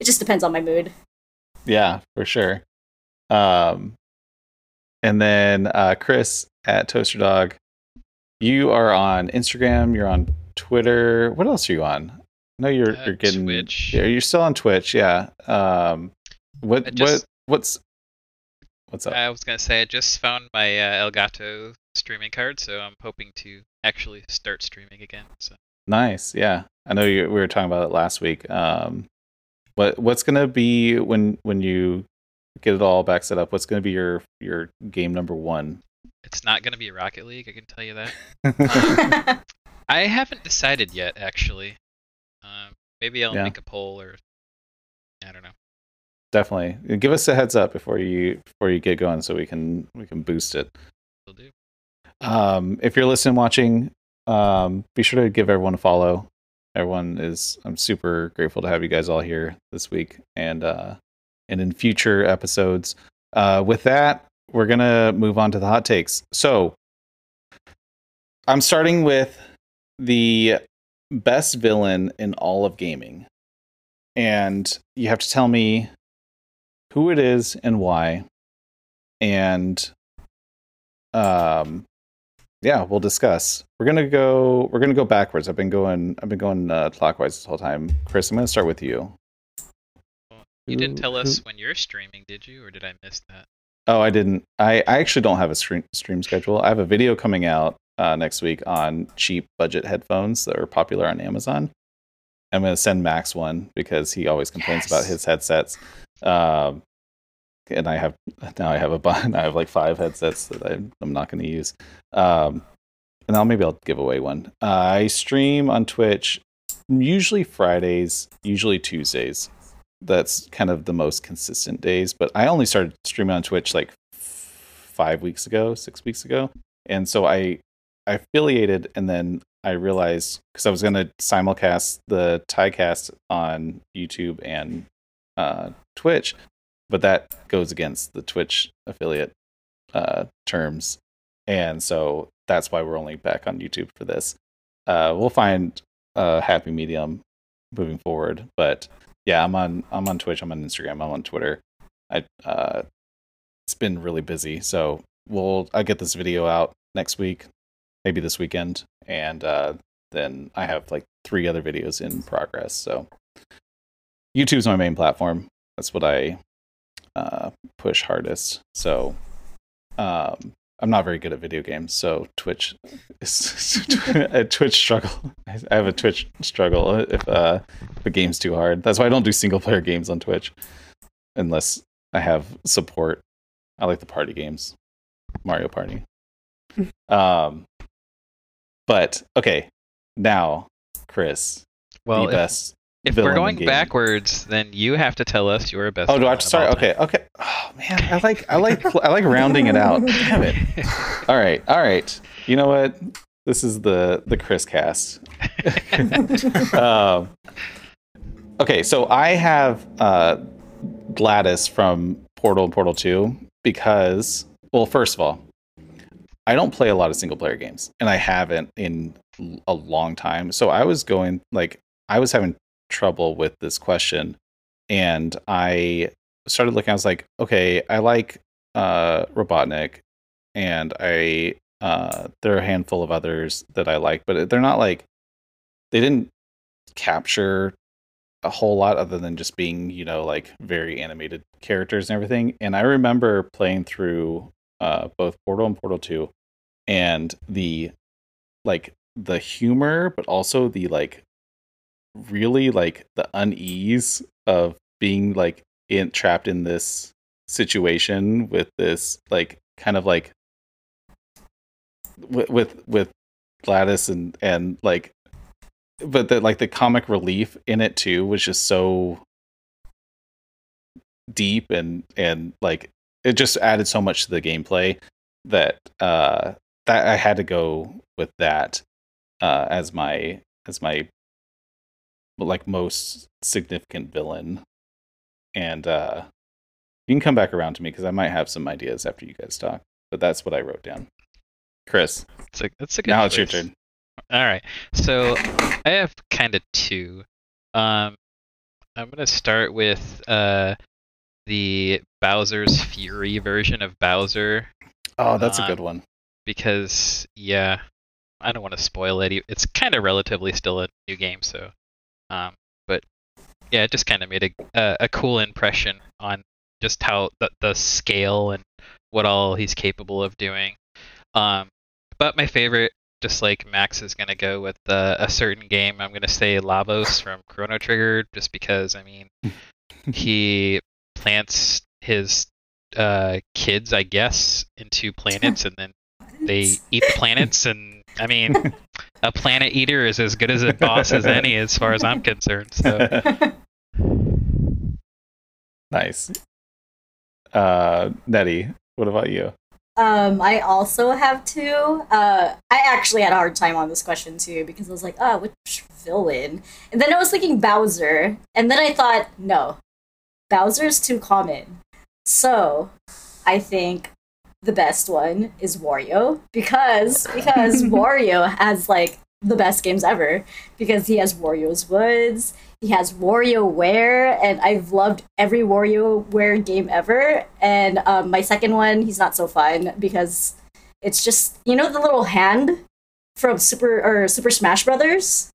It just depends on my mood. Yeah, for sure. Um, and then uh, Chris at Toaster Dog, you are on Instagram. You're on Twitter. What else are you on? No, you're Uh, you're getting. Twitch. Yeah, you're still on Twitch. Yeah. Um, what just- what what's what's up? I was gonna say I just found my uh, Elgato streaming card, so I'm hoping to actually start streaming again. So Nice. Yeah. I know you, we were talking about it last week. Um, what what's gonna be when when you get it all back set up? What's gonna be your your game number one? It's not gonna be Rocket League, I can tell you that. (laughs) I haven't decided yet, actually. Um, maybe I'll Yeah. make a poll or I don't know. Definitely. Give us a heads up before you before you get going, so we can we can boost it. Will do. Um, if you're listening, watching, um, be sure to give everyone a follow. Everyone is I'm super grateful to have you guys all here this week and uh, and in future episodes. Uh, with that, we're gonna move on to the hot takes. So I'm starting with the best villain in all of gaming, and you have to tell me who it is and why. And um yeah we'll discuss we're gonna go we're gonna go backwards i've been going i've been going uh, clockwise this whole time chris i'm gonna start with you You didn't tell us when you're streaming, did you, or did I miss that? Oh i didn't i i actually don't have a stream stream schedule i have a video coming out uh, next week on cheap budget headphones that are popular on amazon i'm gonna send max one because he always complains about his headsets um and I have now I have a bun. (laughs) I have like five headsets that I'm, I'm not going to use. Um, and I'll maybe I'll give away one. Uh, I stream on Twitch usually Fridays, usually Tuesdays. That's kind of the most consistent days. But I only started streaming on Twitch like five weeks ago, six weeks ago, and so I I affiliated, and then I realized because I was going to simulcast the Tiecast on YouTube and uh, Twitch, but that goes against the Twitch affiliate uh, terms, and so that's why we're only back on YouTube for this. Uh, we'll find a happy medium moving forward, but yeah, I'm on I'm on Twitch, I'm on Instagram, I'm on Twitter. I uh, it's been really busy. So we'll I get this video out next week, maybe this weekend, and uh, then I have like three other videos in progress. So YouTube's my main platform. That's what I uh, push hardest. So um, I'm not very good at video games, so Twitch is (laughs) a Twitch struggle. I have a Twitch struggle if uh, if a game's too hard. That's why I don't do single player games on Twitch unless I have support. I like the party games, Mario Party. (laughs) um, but okay, now Chris, Well, the if, best. If we're going game. backwards, then you have to tell us your best. Oh, do I have villain to start? Okay, okay. Oh man, I like, I like, I like rounding it out. (laughs) Damn it. All right, all right. You know what? This is the the Chris cast. (laughs) um, okay, so I have uh, GLaDOS from Portal and Portal Two because, well, first of all, I don't play a lot of single player games, and I haven't in a long time. So I was going like I was having trouble with this question, and I started looking. I was like, okay, I like uh, Robotnik, and I uh, there are a handful of others that I like, but they're not like they didn't capture a whole lot other than just being you know like very animated characters and everything. And I remember playing through uh, both Portal and Portal Two, and the like the humor, but also the like really like the unease of being like in trapped in this situation with this like kind of like with with, with GLaDOS and and like but the like the comic relief in it too was just so deep and and like it just added so much to the gameplay that uh that I had to go with that uh as my as my like most significant villain and uh you can come back around to me because i might have some ideas after you guys talk but that's what i wrote down chris It's a, that's a good now it's your turn All right. So I have kind of two. Um, I'm gonna start with uh, the Bowser's Fury version of Bowser oh that's a Um, good one because yeah, I don't want to spoil it. It's kind of relatively still a new game, so um, but yeah, it just kind of made a, a a cool impression on just how the the scale and what all he's capable of doing. Um, but my favorite, just like Max is gonna go with uh, a certain game. I'm gonna say Lavos from Chrono Trigger, just because I mean (laughs) he plants his uh, kids, I guess, into planets, and then they eat the (laughs) planets. And I mean, a planet eater is as good as a boss as any, as far as I'm concerned. So (laughs) nice uh nettie what about you Um, I also have two. Uh, I actually had a hard time on this question too because I was like, oh, which villain? And then I was thinking Bowser, and then I thought, no, Bowser's too common. So, I think the best one is Wario because because (laughs) Wario has like the best games ever because he has Wario's Woods, he has WarioWare, and I've loved every WarioWare game ever. And um, my second one, he's not so fun because it's just you know the little hand from Super or Super Smash Brothers,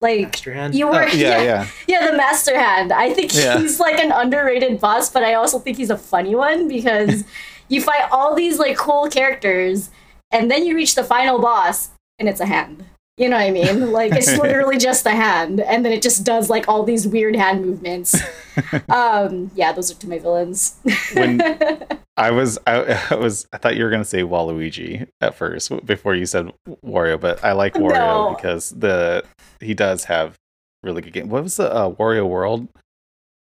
like Master Hand. you Uh, were (laughs) yeah yeah yeah, the Master Hand. I think Yeah. he's like an underrated boss, but I also think he's a funny one because (laughs) you fight all these like cool characters, and then you reach the final boss, and it's a hand. You know what I mean? (laughs) Like it's literally just a hand, and then it just does like all these weird hand movements. (laughs) um, yeah, those are two of my villains. When- (laughs) i was I, I was i thought you were going to say waluigi at first before you said wario but i like wario No. because the he does have really good game what was the uh, wario world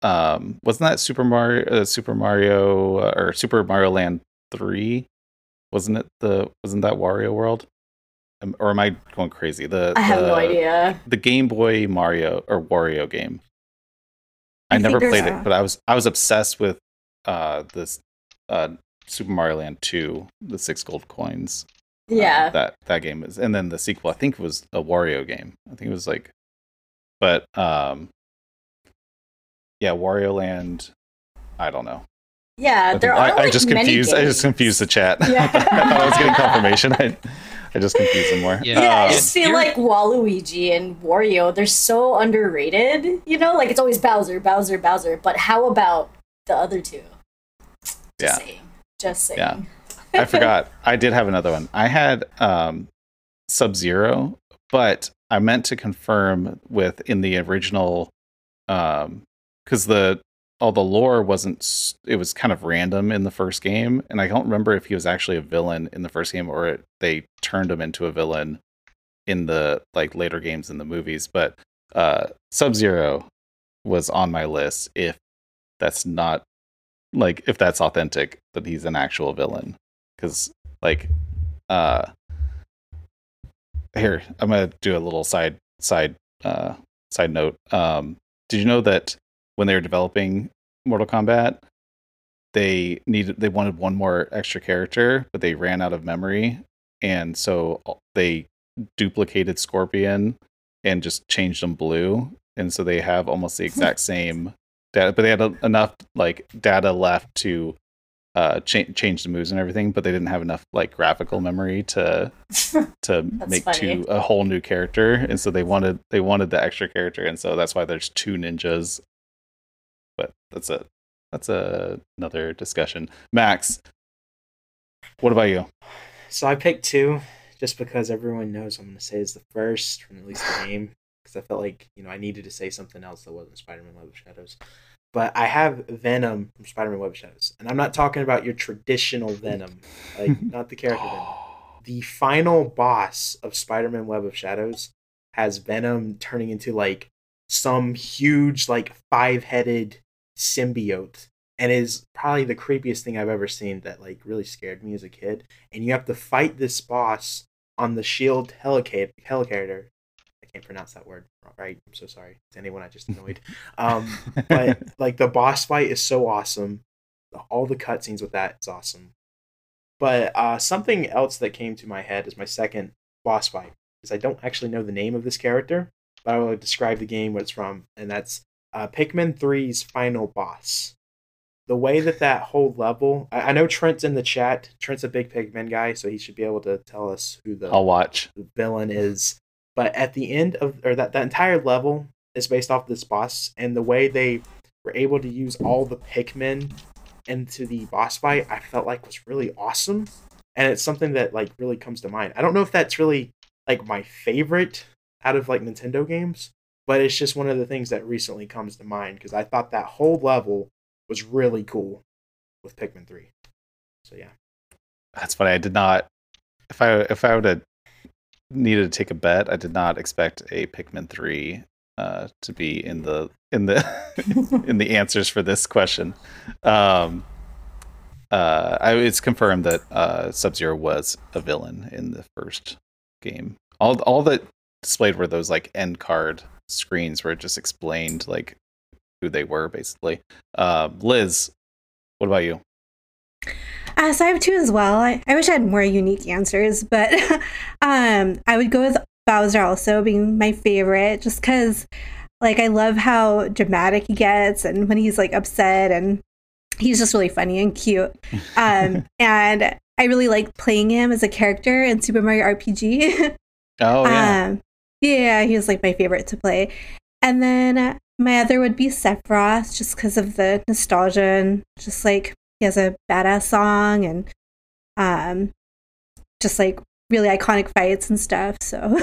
um wasn't that super mario uh, super mario uh, or super mario land 3 wasn't it the wasn't that wario world Am- or am i going crazy the I have no idea. the Game Boy Mario or Wario game. I, I never played a- it, but I was I was obsessed with uh this uh Super Mario Land 2, the six gold coins. Uh, Yeah, that that game is and then the sequel I think was a Wario game. I think it was like but um yeah, Wario Land I don't know. Yeah, there I, are I like just many confused. I just confused the chat. (laughs) Yeah. I thought I was getting confirmation. I, I just confused them more. Yeah. Yeah, I Um, just feel like Waluigi and Wario, they're so underrated. You know, like it's always Bowser, Bowser, Bowser. But how about the other two? Just Yeah. saying. Just saying. Yeah. I (laughs) forgot. I did have another one. I had um, Sub Zero, but I meant to confirm with in the original, because the all the lore wasn't. It was kind of random in the first game, and I don't remember if he was actually a villain in the first game or it, they turned him into a villain in the like later games in the movies. But uh, Sub Zero was on my list. If that's not like if that's authentic, that he's an actual villain because like uh here i'm gonna do a little side side uh side note um did you know that when they were developing mortal kombat they needed they wanted one more extra character but they ran out of memory. And so they duplicated scorpion and just changed them blue. And so they have almost the exact (laughs) same data but they had enough like data left to uh cha- change the moves and everything but they didn't have enough like graphical memory to (laughs) to make funny. two a whole new character. And so they wanted they wanted the extra character. And so that's why there's two ninjas that's a that's a, another discussion max what about you So I picked two just because everyone knows I'm going to say is the first from at least the (sighs) game because I felt like you know I needed to say something else that wasn't Spider-Man: Web of Shadows. But I have Venom from Spider-Man: Web of Shadows, and I'm not talking about your traditional Venom, like (laughs) not the character Venom. The final boss of Spider-Man: Web of Shadows has Venom turning into like some huge like five-headed symbiote and is probably the creepiest thing I've ever seen that like really scared me as a kid. And you have to fight this boss on the shield helicarrier. helicarrier. I can't pronounce that word right. I'm so sorry to anyone I just annoyed. (laughs) Um, but like the boss fight is so awesome. All the cutscenes with that is awesome. But uh, something else that came to my head is my second boss fight because I don't actually know the name of this character, but I will describe the game what it's from, and that's uh, Pikmin 3's final boss. The way that that whole level I, I know trent's in the chat. Trent's a big Pikmin guy so he should be able to tell us who the, i'll watch. the villain is. But at the end of or that, that entire level is based off this boss and the way they were able to use all the pikmin into the boss fight i felt like was really awesome. And it's something that like really comes to mind. I don't know if that's really like my favorite out of like nintendo games but it's just one of the things that recently comes to mind because i thought that whole level was really cool with Pikmin 3. So yeah. that's funny i did not if i if i would have needed to take a bet i did not expect a pikmin 3 uh to be in the in the (laughs) in the (laughs) answers for this question um uh I, it's confirmed that uh sub-zero was a villain in the first game all all that displayed were those like end card screens where it just explained like who they were basically uh liz what about you Uh, so I have two as well. I, I wish I had more unique answers, but (laughs) um, I would go with Bowser also being my favorite, just because, like, I love how dramatic he gets, and when he's like upset, and he's just really funny and cute. Um, (laughs) and I really like playing him as a character in Super Mario RPG. (laughs) oh yeah Um, yeah, he was like my favorite to play. And then uh, my other would be Sephiroth, just because of the nostalgia and just like he has a badass song and um, just like really iconic fights and stuff. So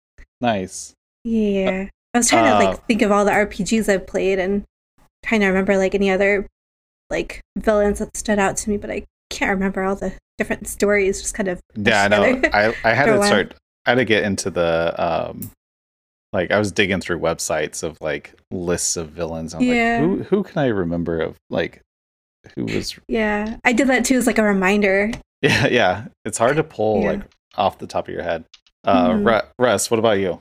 (laughs) nice yeah, I was trying to Uh, like think of all the RPGs I've played and trying to remember like any other like villains that stood out to me, but I can't remember all the different stories. Just kind of Yeah, I know. (laughs) I, I had to start. I had to get into the um, like I was digging through websites of like lists of villains. I'm Yeah. like, who who can I remember of like who was? yeah, I did that too as like a reminder. (laughs) Yeah, yeah. It's hard to pull Yeah. like off the top of your head. Uh, Mhm. Ru- Russ, what about you?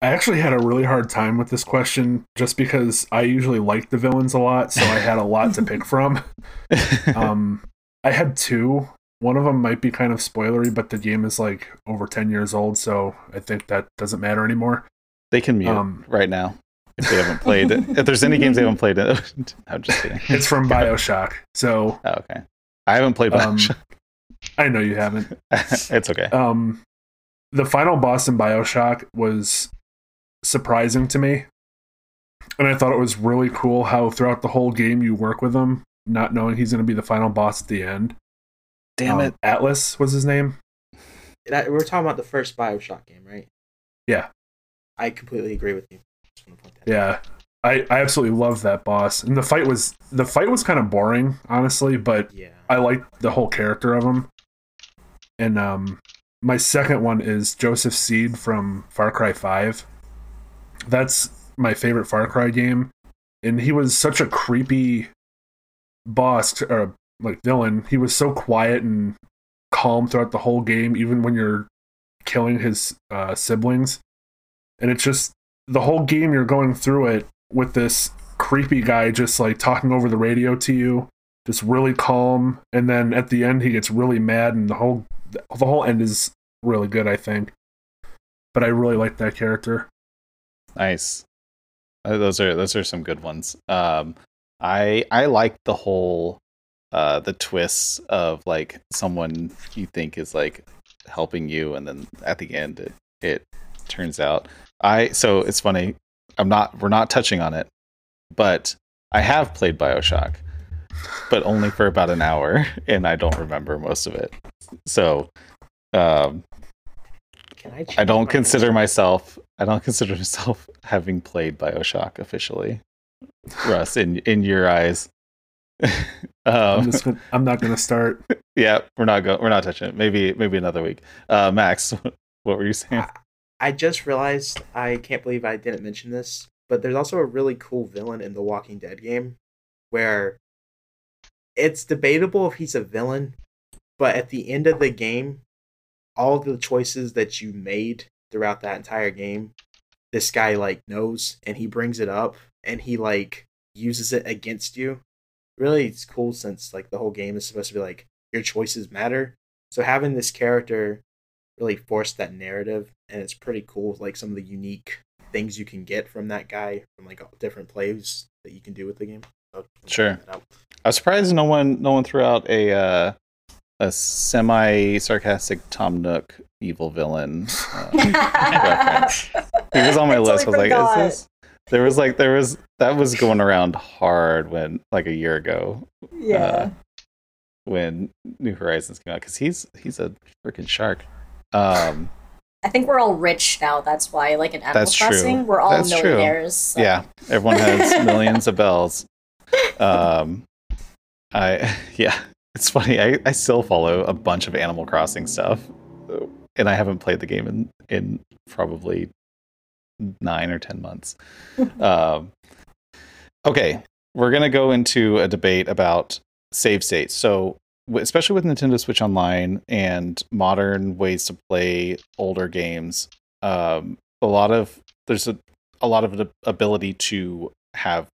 I actually had a really hard time with this question just because I usually like the villains a lot, so I had a lot to pick (laughs) from. (laughs) Um, I had two. One of them might be kind of spoilery, but the game is like over 10 years old, so I think that doesn't matter anymore. they can mute um, right now. if they haven't played it. If there's any games they haven't played it, (laughs) I'm just kidding. It's from Bioshock. So Oh, okay. I haven't played Um, Bioshock. (laughs) I know you haven't. (laughs) it's okay. Um, the final boss in Bioshock was surprising to me, and I thought it was really cool how throughout the whole game you work with him, not knowing he's going to be the final boss at the end. Damn Um, it. Atlas was his name. That, we're talking about the first Bioshock game, right? Yeah. I completely agree with you. Just wanna point that out. Yeah, I, I absolutely loved that boss, and the fight was the fight was kind of boring, honestly, but Yeah. I liked the whole character of him. And um, my second one is Joseph Seed from Far Cry Five. That's my favorite Far Cry game, and he was such a creepy boss or like villain. He was so quiet and calm throughout the whole game, even when you're killing his uh, siblings. And it's just the whole game you're going through it with this creepy guy just like talking over the radio to you just really calm and then at the end he gets really mad and the whole the whole end is really good i think but i really like that character Nice. Uh, those are those are some good ones. Um, I I like the whole uh the twists of like someone you think is like helping you, and then at the end it it turns out I so it's funny. I'm not we're not touching on it, but I have played Bioshock, but only for about an hour, (laughs) and I don't remember most of it. So um, Can I? I don't consider myself I don't (laughs) consider myself having played BioShock officially. Russ, in in your eyes. (laughs) i'm um, just gonna, i'm not gonna start (laughs) yeah, we're not going. we're not touching it. Maybe maybe another week. Uh Max, (laughs) what were you saying? I just realized I can't believe I didn't mention this, but there's also a really cool villain in the Walking Dead game where it's debatable if he's a villain, but at the end of the game, all the choices that you made throughout that entire game, this guy like knows and he brings it up and he like uses it against you. Really, it's cool since like the whole game is supposed to be like your choices matter. So having this character really forced that narrative and it's pretty cool like some of the unique things you can get from that guy from like different plays that you can do with the game So, Sure. check that out. I was surprised no one no one threw out a uh a semi sarcastic Tom Nook evil villain. Uh, (laughs) reference. He was on my I totally list. I was like, forgot. is this there was like there was that was going around hard when like a year ago yeah. when New Horizons came out because he's he's a freaking shark. Um, I think we're all rich now. That's why, like in Animal That's true. Crossing, we're all That's true. millionaires. so- yeah, everyone has (laughs) millions of bells. Um, I (laughs) yeah, it's funny. I I still follow a bunch of Animal Crossing stuff, and I haven't played the game in in probably nine or ten months. um, okay, we're gonna go into a debate about save states. So, especially with Nintendo Switch Online and modern ways to play older games, um, a lot of there's a, a lot of ability to have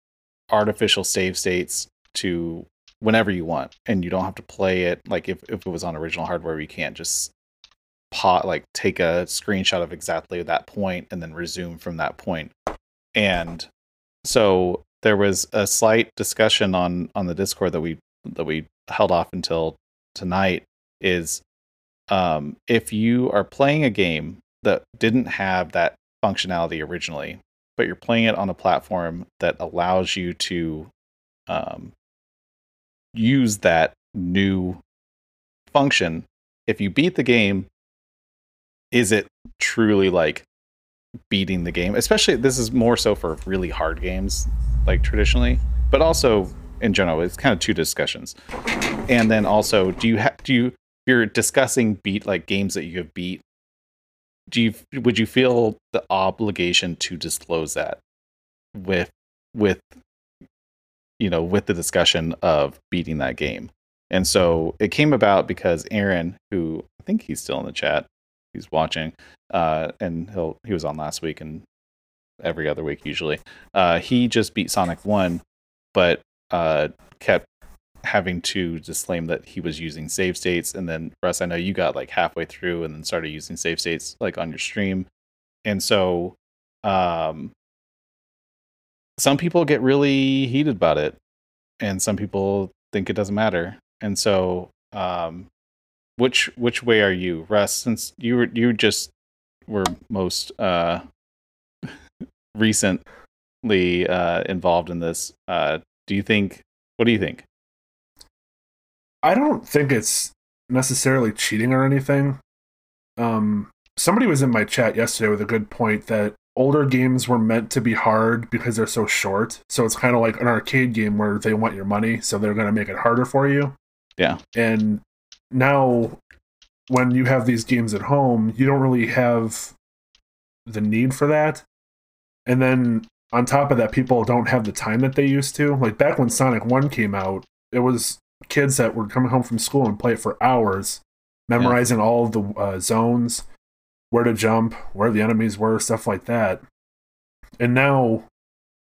artificial save states to whenever you want, and you don't have to play it like if, if it was on original hardware, you can't just pot like take a screenshot of exactly that point and then resume from that point. And so there was a slight discussion on on the Discord that we that we held off until tonight is um, if you are playing a game that didn't have that functionality originally, but you're playing it on a platform that allows you to um, use that new function, if you beat the game, is it truly like beating the game? Especially this is more so for really hard games, like traditionally, but also in general, it's kind of two discussions. And then also, do you have do you you're discussing beat like games that you have beat? Do you would you feel the obligation to disclose that with with you know with the discussion of beating that game? And so it came about because Aaron, who I think he's still in the chat, he's watching, uh, and he'll he was on last week and every other week usually. Uh, he just beat Sonic One, but uh, kept having to disclaim that he was using save states. And then Russ, I know you got like halfway through and then started using save states like on your stream, and so um, some people get really heated about it, and some people think it doesn't matter. And so, um, which which way are you, Russ? Since you were you just were most uh, (laughs) recently uh, involved in this, uh, do you think? What do you think? I don't think it's necessarily cheating or anything. Um, somebody was in my chat yesterday with a good point that older games were meant to be hard because they're so short. So it's kind of like an arcade game where they want your money, so they're going to make it harder for you. Yeah. And now, when you have these games at home, you don't really have the need for that. And then on top of that, people don't have the time that they used to. Like back when Sonic 1 came out, it was kids that were coming home from school and play it for hours, memorizing all of the uh, zones, where to jump, where the enemies were, stuff like that. And now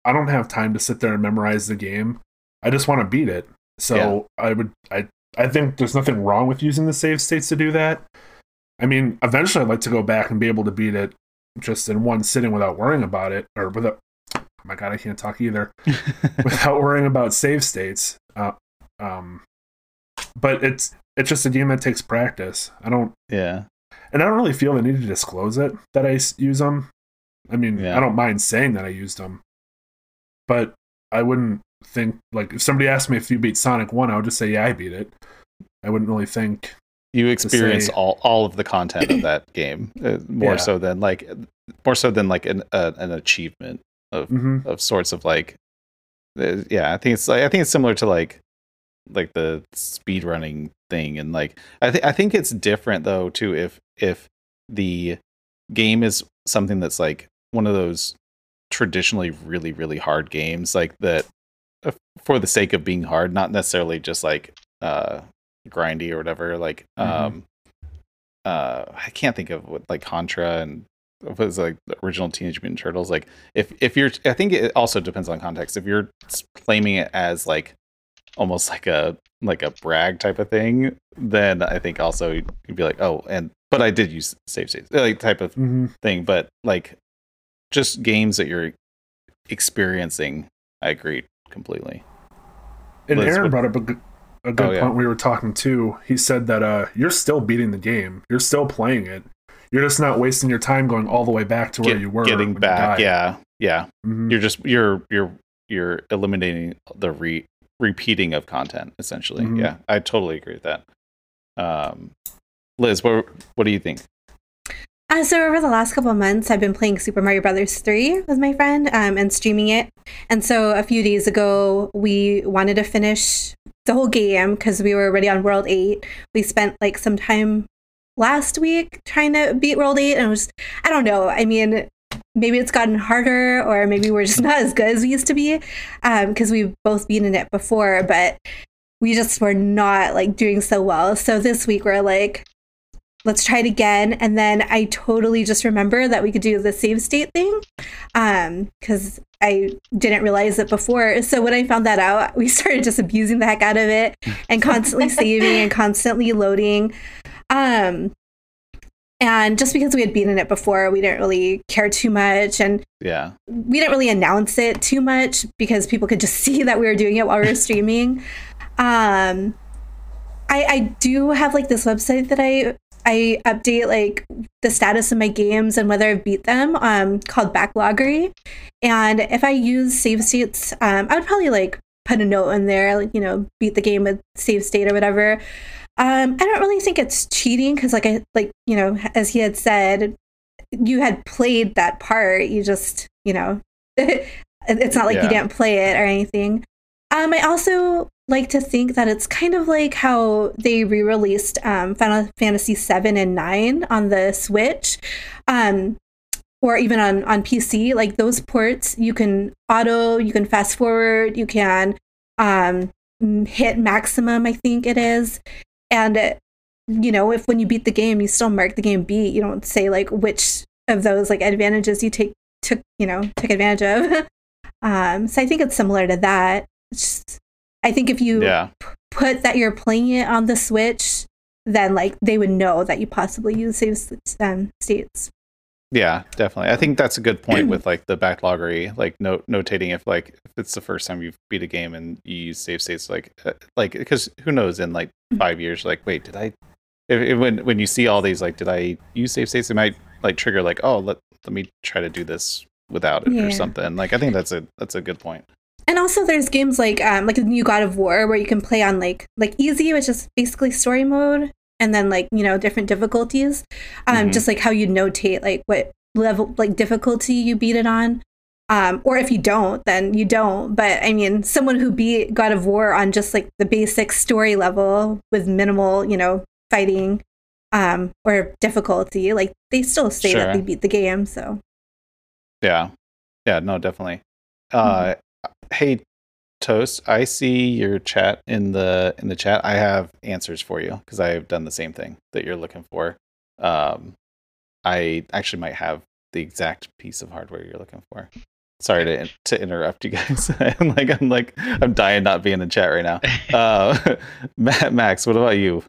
I don't have time to sit there and memorize the game. I just want to beat it. So I would I I think there's nothing wrong with using the save states to do that. I mean, eventually I'd like to go back and be able to beat it just in one sitting without worrying about it or without oh my god, I can't talk either. (laughs) without worrying about save states. Uh, um but it's it's just a game that takes practice. I don't yeah. and I don't really feel the need to disclose it that I use them. I mean, Yeah. I don't mind saying that I used them, but I wouldn't think like if somebody asked me if you beat Sonic One, I would just say yeah, I beat it. I wouldn't really think. You experience say- all all of the content of that game uh, more Yeah. so than like more so than like an uh, an achievement of Mhm. of sorts of like uh, yeah i think it's like i think it's similar to like like the speed running thing and like i think i think it's different though too if if the game is something that's like one of those traditionally really really hard games like that for the sake of being hard not necessarily just like uh grindy or whatever like Mhm. um uh i can't think of what like contra and what was like the original teenage mutant turtles like if if you're i think it also depends on context if you're claiming it as like almost like a like a brag type of thing then i think also you'd you'd be like oh and but i did use save states like type of Mhm. thing but like just games that you're experiencing i agree completely And Liz, Aaron what- brought up a good, a good Oh, yeah. point. We were talking too. He said that uh, you're still beating the game. You're still playing it. You're just not wasting your time going all the way back to where Get- you were. getting back yeah yeah Mhm. you're just you're you're you're eliminating the re- repeating of content essentially Mhm. yeah i totally agree with that um liz what what do you think Uh, so over the last couple months, I've been playing Super Mario Brothers 3 with my friend um, and streaming it. And so a few days ago, we wanted to finish the whole game because we were already on World 8. We spent like some time last week trying to beat World 8 and it was, I don't know. I mean, maybe it's gotten harder or maybe we're just (laughs) not as good as we used to be because we've both beaten it before, but we just were not like doing so well. So this week we're like, let's try it again. And then i totally just remember that we could do the save state thing um because i didn't realize it before. So when i found that out we (laughs) started just abusing the heck out of it and constantly (laughs) saving and constantly loading. Um and just because we had beaten it before we didn't really care too much. And yeah. we didn't really announce it too much because people could just (laughs) see that we were doing it while we were streaming. Um, I, I do have like this website that I I update like the status of my games and whether I've beat them um, called Backloggery. And if I use save states, um, I would probably like put a note in there, like you know, beat the game with save state or whatever. Um, I don't really think it's cheating because, like I like you know, as he had said, you had played that part. You just, you know, (laughs) it's not like Yeah. you didn't play it or anything. Um, I also like to think that it's kind of like how they re-released um, Final Fantasy VII and Nine on the Switch, um, or even on on PC. Like those ports, you can auto, you can fast forward, you can um, hit maximum. I think it is, and uh, you know, if when you beat the game, you still mark the game beat. You don't say like which of those like advantages you take took you know took advantage of. (laughs) um, so I think it's similar to that. Just, I think if you yeah put that you're playing it on the Switch, then like they would know that you possibly use save um, states. Yeah, definitely. I think that's a good point (clears throat) with like the backloggery, like note notating if like if it's the first time you've beat a game and you use save states, like uh, like because who knows in like five years, like wait, did I? If, if, when when you see all these, like, did I use save states? It might like trigger like, oh, let let me try to do this without it Yeah. or something. Like, I think that's a that's a good point. And also, there's games like um, like the new God of War where you can play on like like easy, which is basically story mode, and then like you know different difficulties, um, Mhm. just like how you notate like what level like difficulty you beat it on, um, or if you don't, then you don't. But I mean, someone who beat God of War on just like the basic story level with minimal, you know, fighting, um, or difficulty, like they still say Sure. that they beat the game. So Yeah, yeah, no, definitely. Uh, hey, Toast, I see your chat in the in the chat. I have answers for you because I have done the same thing that you're looking for. Um, I actually might have the exact piece of hardware you're looking for. Sorry to (laughs) to interrupt you guys. (laughs) I'm like I'm like I'm dying not being in the chat right now. Uh, (laughs) Max, what about you?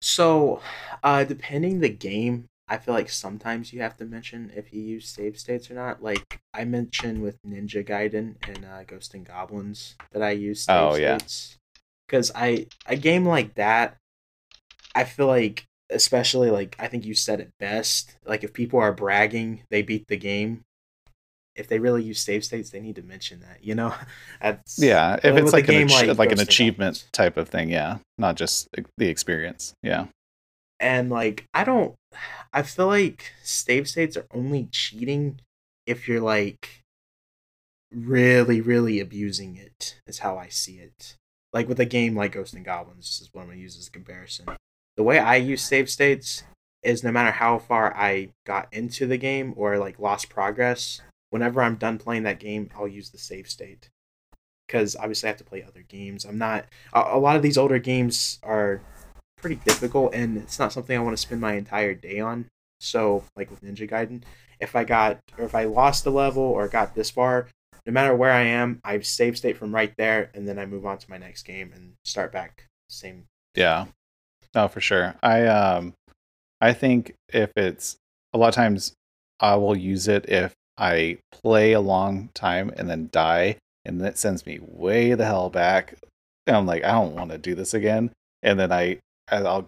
So, uh, depending the game, I feel like sometimes you have to mention if you use save states or not. Like I mentioned with Ninja Gaiden and uh, Ghost and Goblins that I use save Oh, yeah. states because I a game like that, I feel like especially like I think you said it best. Like if people are bragging they beat the game. If they really use save states, they need to mention that. You know, (laughs) That's, Yeah, if it's like an game ach- like like an achievement type of thing, yeah, not just the experience. Yeah. and like I don't I feel like save states are only cheating if you're like really really abusing it is how I see it. Like with a game like Ghost and Goblins is what I'm gonna use as a comparison. The way I use save states is no matter how far I got into the game or like lost progress, whenever I'm done playing that game, I'll use the save state. Because obviously I have to play other games. I'm not a, a lot of these older games are pretty difficult and it's not something I want to spend my entire day on. So, like with Ninja Gaiden, if I got or if I lost a level or got this far, no matter where I am, I save state from right there and then I move on to my next game and start back same. Yeah. No, for sure. I um I think if it's a lot of times I will use it if I play a long time and then die and that sends me way the hell back. And I'm like, I don't want to do this again. And then I I'll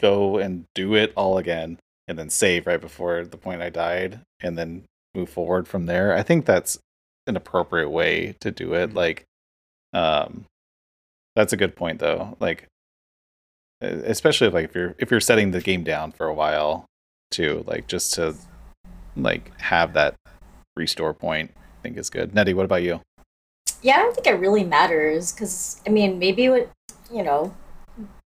go and do it all again and then save right before the point I died and then move forward from there. I think that's an appropriate way to do it. Like um that's a good point though. Like especially like if you're if you're setting the game down for a while too like just to like have that restore point i think is good nettie what about you Yeah, I don't think it really matters because I mean, maybe what you know,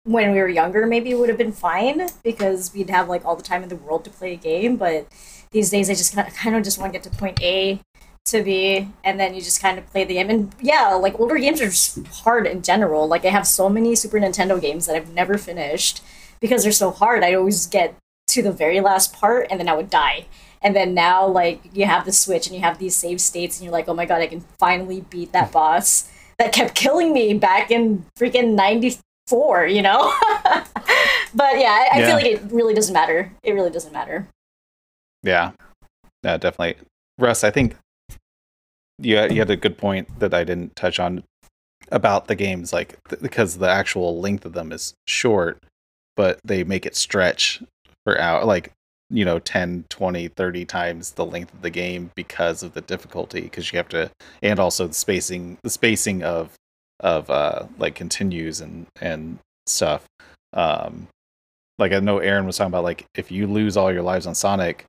when we were younger, maybe it would have been fine because we'd have like all the time in the world to play a game. But these days, I just kind of just want to get to point A to B, and then you just kind of play the game. And yeah, like older games are just hard in general. Like I have so many Super Nintendo games that I've never finished because they're so hard. I always get to the very last part, and then I would die. And then now, like, you have the Switch and you have these save states, and you're like, oh my god, I can finally beat that boss that kept killing me back in freaking 94, you know? (laughs) but yeah, I, I Yeah. feel like it really doesn't matter. It really doesn't matter. yeah yeah definitely russ i think you, you had a good point that i didn't touch on about the games like th- because the actual length of them is short but they make it stretch for out like you know 10 20 30 times the length of the game because of the difficulty because you have to and also the spacing the spacing of of uh like continues and and stuff um like i know aaron was talking about like if you lose all your lives on sonic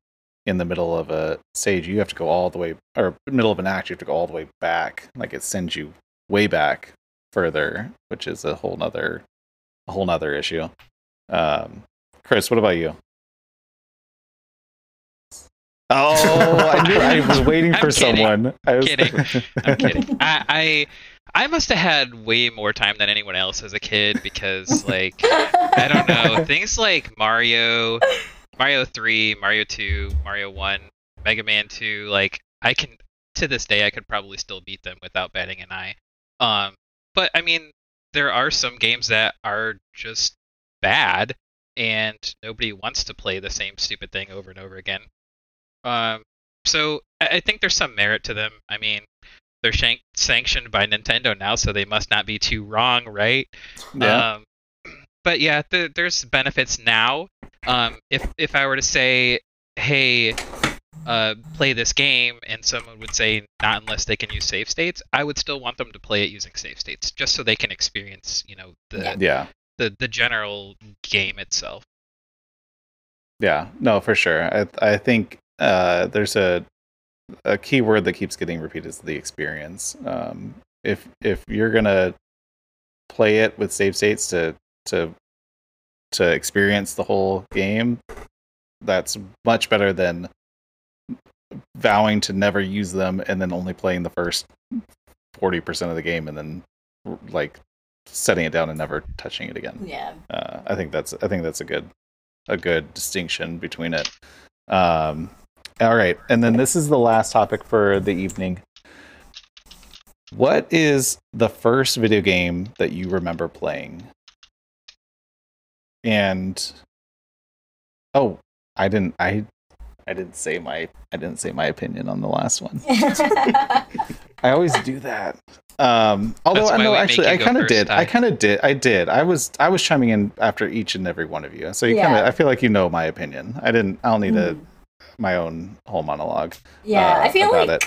in the middle of a stage you have to go all the way or middle of an act you have to go all the way back like it sends you way back further which is a whole nother a whole nother issue um chris what about you oh i (laughs) knew i was waiting I'm for kidding. someone I was... Kidding. I'm kidding. (laughs) I, I I must have had way more time than anyone else as a kid because (laughs) like I don't know things like Mario, Mario three, Mario two, Mario one, Mega Man two. Like I can to this day I could probably still beat them without batting an eye. Um, but I mean there are some games that are just bad and nobody wants to play the same stupid thing over and over again. Um, so I think there's some merit to them. I mean, they're shank- sanctioned by Nintendo now, so they must not be too wrong, right? Yeah. Um, but yeah, th- there's benefits now. Um, if if I were to say, hey, uh, play this game, and someone would say not unless they can use save states, I would still want them to play it using save states, just so they can experience, you know, the Yeah. yeah. the, the general game itself. Yeah, no, for sure. I I think uh, there's a a key word that keeps getting repeated is the experience. Um, if if you're gonna play it with save states to to to experience the whole game, that's much better than vowing to never use them and then only playing the first forty percent of the game and then like setting it down and never touching it again Yeah. uh, I think that's I think that's a good a good distinction between it. Um, all right, and then this is the last topic for the evening. What is the first video game that you remember playing? And oh, I didn't I I didn't say my I didn't say my opinion on the last one. (laughs) I always do that. Um, although That's I know actually I kind of did. I Ty. kind of did. I did. I was I was chiming in after each and every one of you. So you kind of I feel like you know my opinion. I didn't. I don't need Mm. a my own whole monologue. yeah, uh, I feel like it.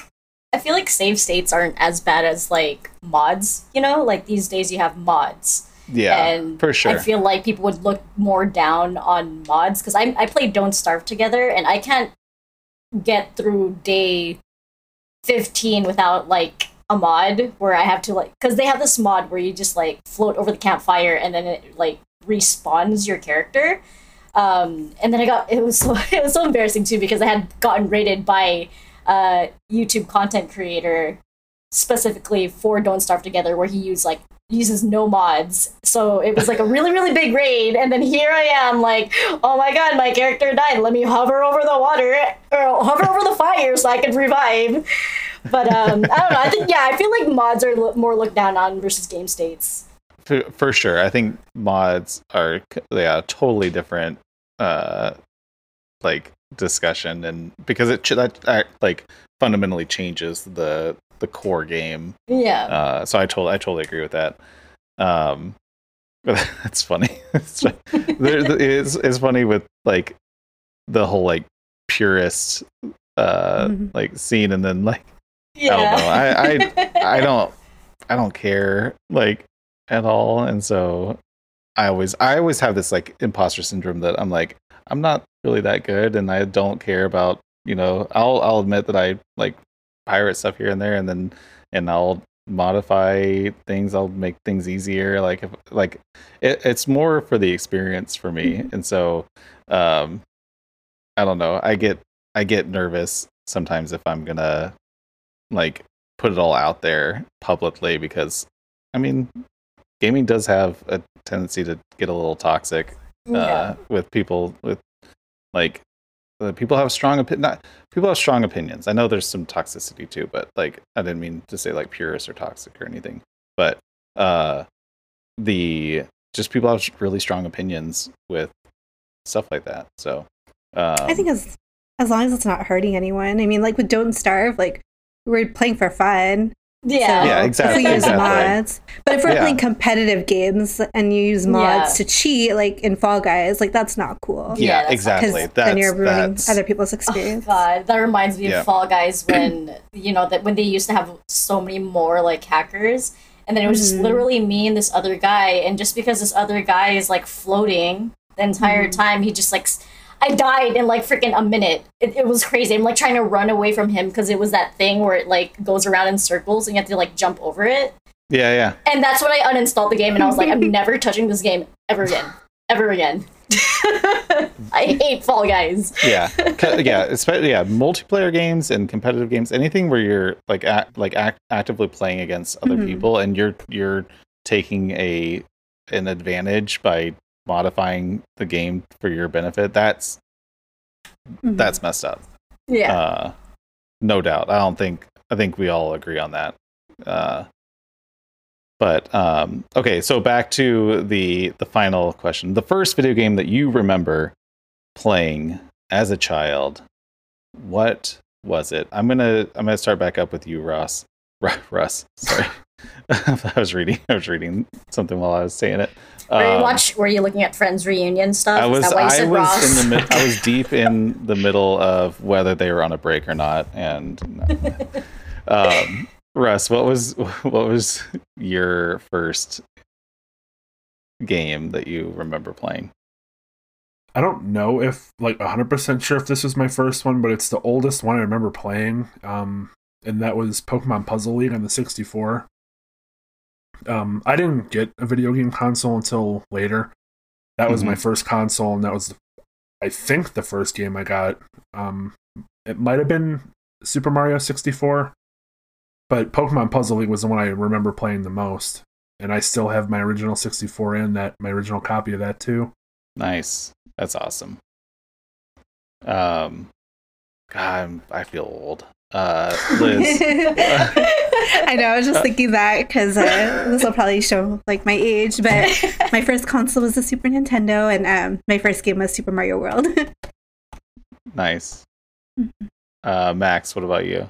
I feel like save states aren't as bad as like mods. You know, like these days you have mods. Yeah, and for sure. I feel like people would look more down on mods because I I played Don't Starve together and I can't get through day fifteen without like a mod where I have to like because they have this mod where you just like float over the campfire and then it like respawns your character. Um, and then I got it was so (laughs) it was so embarrassing too because I had gotten rated by a YouTube content creator specifically for Don't Starve Together where he used like uses no mods. So it was like a really, really big raid, and then here I am like, oh my god, my character died. Let me hover over the water or hover over the fire so I can revive. But um, I don't know. I think yeah, I feel like mods are more looked down on versus game states. For, for sure. I think mods are yeah totally different. Uh, like discussion and because it that uh, like fundamentally changes the the core game Yeah. Uh, so I totally, I totally agree with that. Um, but (laughs) that's funny. (laughs) it's, there, (laughs) it's, it's funny with like the whole like purist uh Mhm. like scene, and then like yeah. I don't know. I I don't I don't care like at all, and so I always I always have this like imposter syndrome that I'm like I'm not really that good, and I don't care about you know I'll I'll admit that I like pirate stuff here and there, and then and I'll modify things i'll make things easier like if like it, it's more for the experience for me and so um i don't know i get i get nervous sometimes if i'm gonna like put it all out there publicly because i mean gaming does have a tendency to get a little toxic uh, yeah. with people with like uh, people have strong opi- not people have strong opinions. I know there's some toxicity too, but like I didn't mean to say like purists or toxic or anything. But uh the just people have really strong opinions with stuff like that. So um, I think as as long as it's not hurting anyone. I mean, like with Don't Starve, like we're playing for fun. Yeah. Yeah, if exactly, we use exactly. mods, but if we're Yeah. playing competitive games and you use mods Yeah. to cheat, like in Fall Guys, like that's not cool. Yeah, yeah, that's- exactly. Because That's then you're ruining that's other people's Oh, experience. God, that reminds me Yeah. of Fall Guys (clears throat) when you know that when they used to have so many more like hackers, and then it was just Mhm. literally me and this other guy, and just because this other guy is like floating the entire Mhm. time, he just like s- I died in like freaking a minute. It, it was crazy. I'm like trying to run away from him because it was that thing where it like goes around in circles and you have to like jump over it. yeah, yeah. And that's when I uninstalled the game and I was like, I'm never touching this game ever again. Ever again. (laughs) I hate Fall Guys. yeah C- yeah especially yeah multiplayer games and competitive games anything where you're like act, like act, actively playing against other Mhm. people and you're you're taking a an advantage by modifying the game for your benefit that's Mhm. that's messed up Yeah. uh no doubt i don't think i think we all agree on that uh But um, okay, so back to the the final question. The first video game that you remember playing as a child, what was it? I'm gonna I'm gonna start back up with you, Ross. (laughs) Ru- Russ, sorry. (laughs) I was reading I was reading something while I was saying it. Were you Um, watch? Were you looking at Friends reunion stuff? I Is was that why you I was Ross? in the mid, I was (laughs) deep in the middle of whether they were on a break or not, and um, Russ, what was what was your first game that you remember playing? I don't know if like 100% sure if this was my first one, but it's the oldest one I remember playing. Um, and that was Pokemon Puzzle League on the 64. Um, I didn't get a video game console until later. That was my first console, and that was, I think, the first game I got. Um, it might have been Super Mario 64, but Pokemon Puzzle League was the one I remember playing the most. And I still have my original 64 in that my original copy of that too. Nice, that's awesome. Um, God, I'm, I feel old. Uh, Liz, (laughs) (laughs) I know. I was just thinking that because uh, this will probably show like my age. But (laughs) my first console was the Super Nintendo, and um, my first game was Super Mario World. nice. Uh, Max, what about you?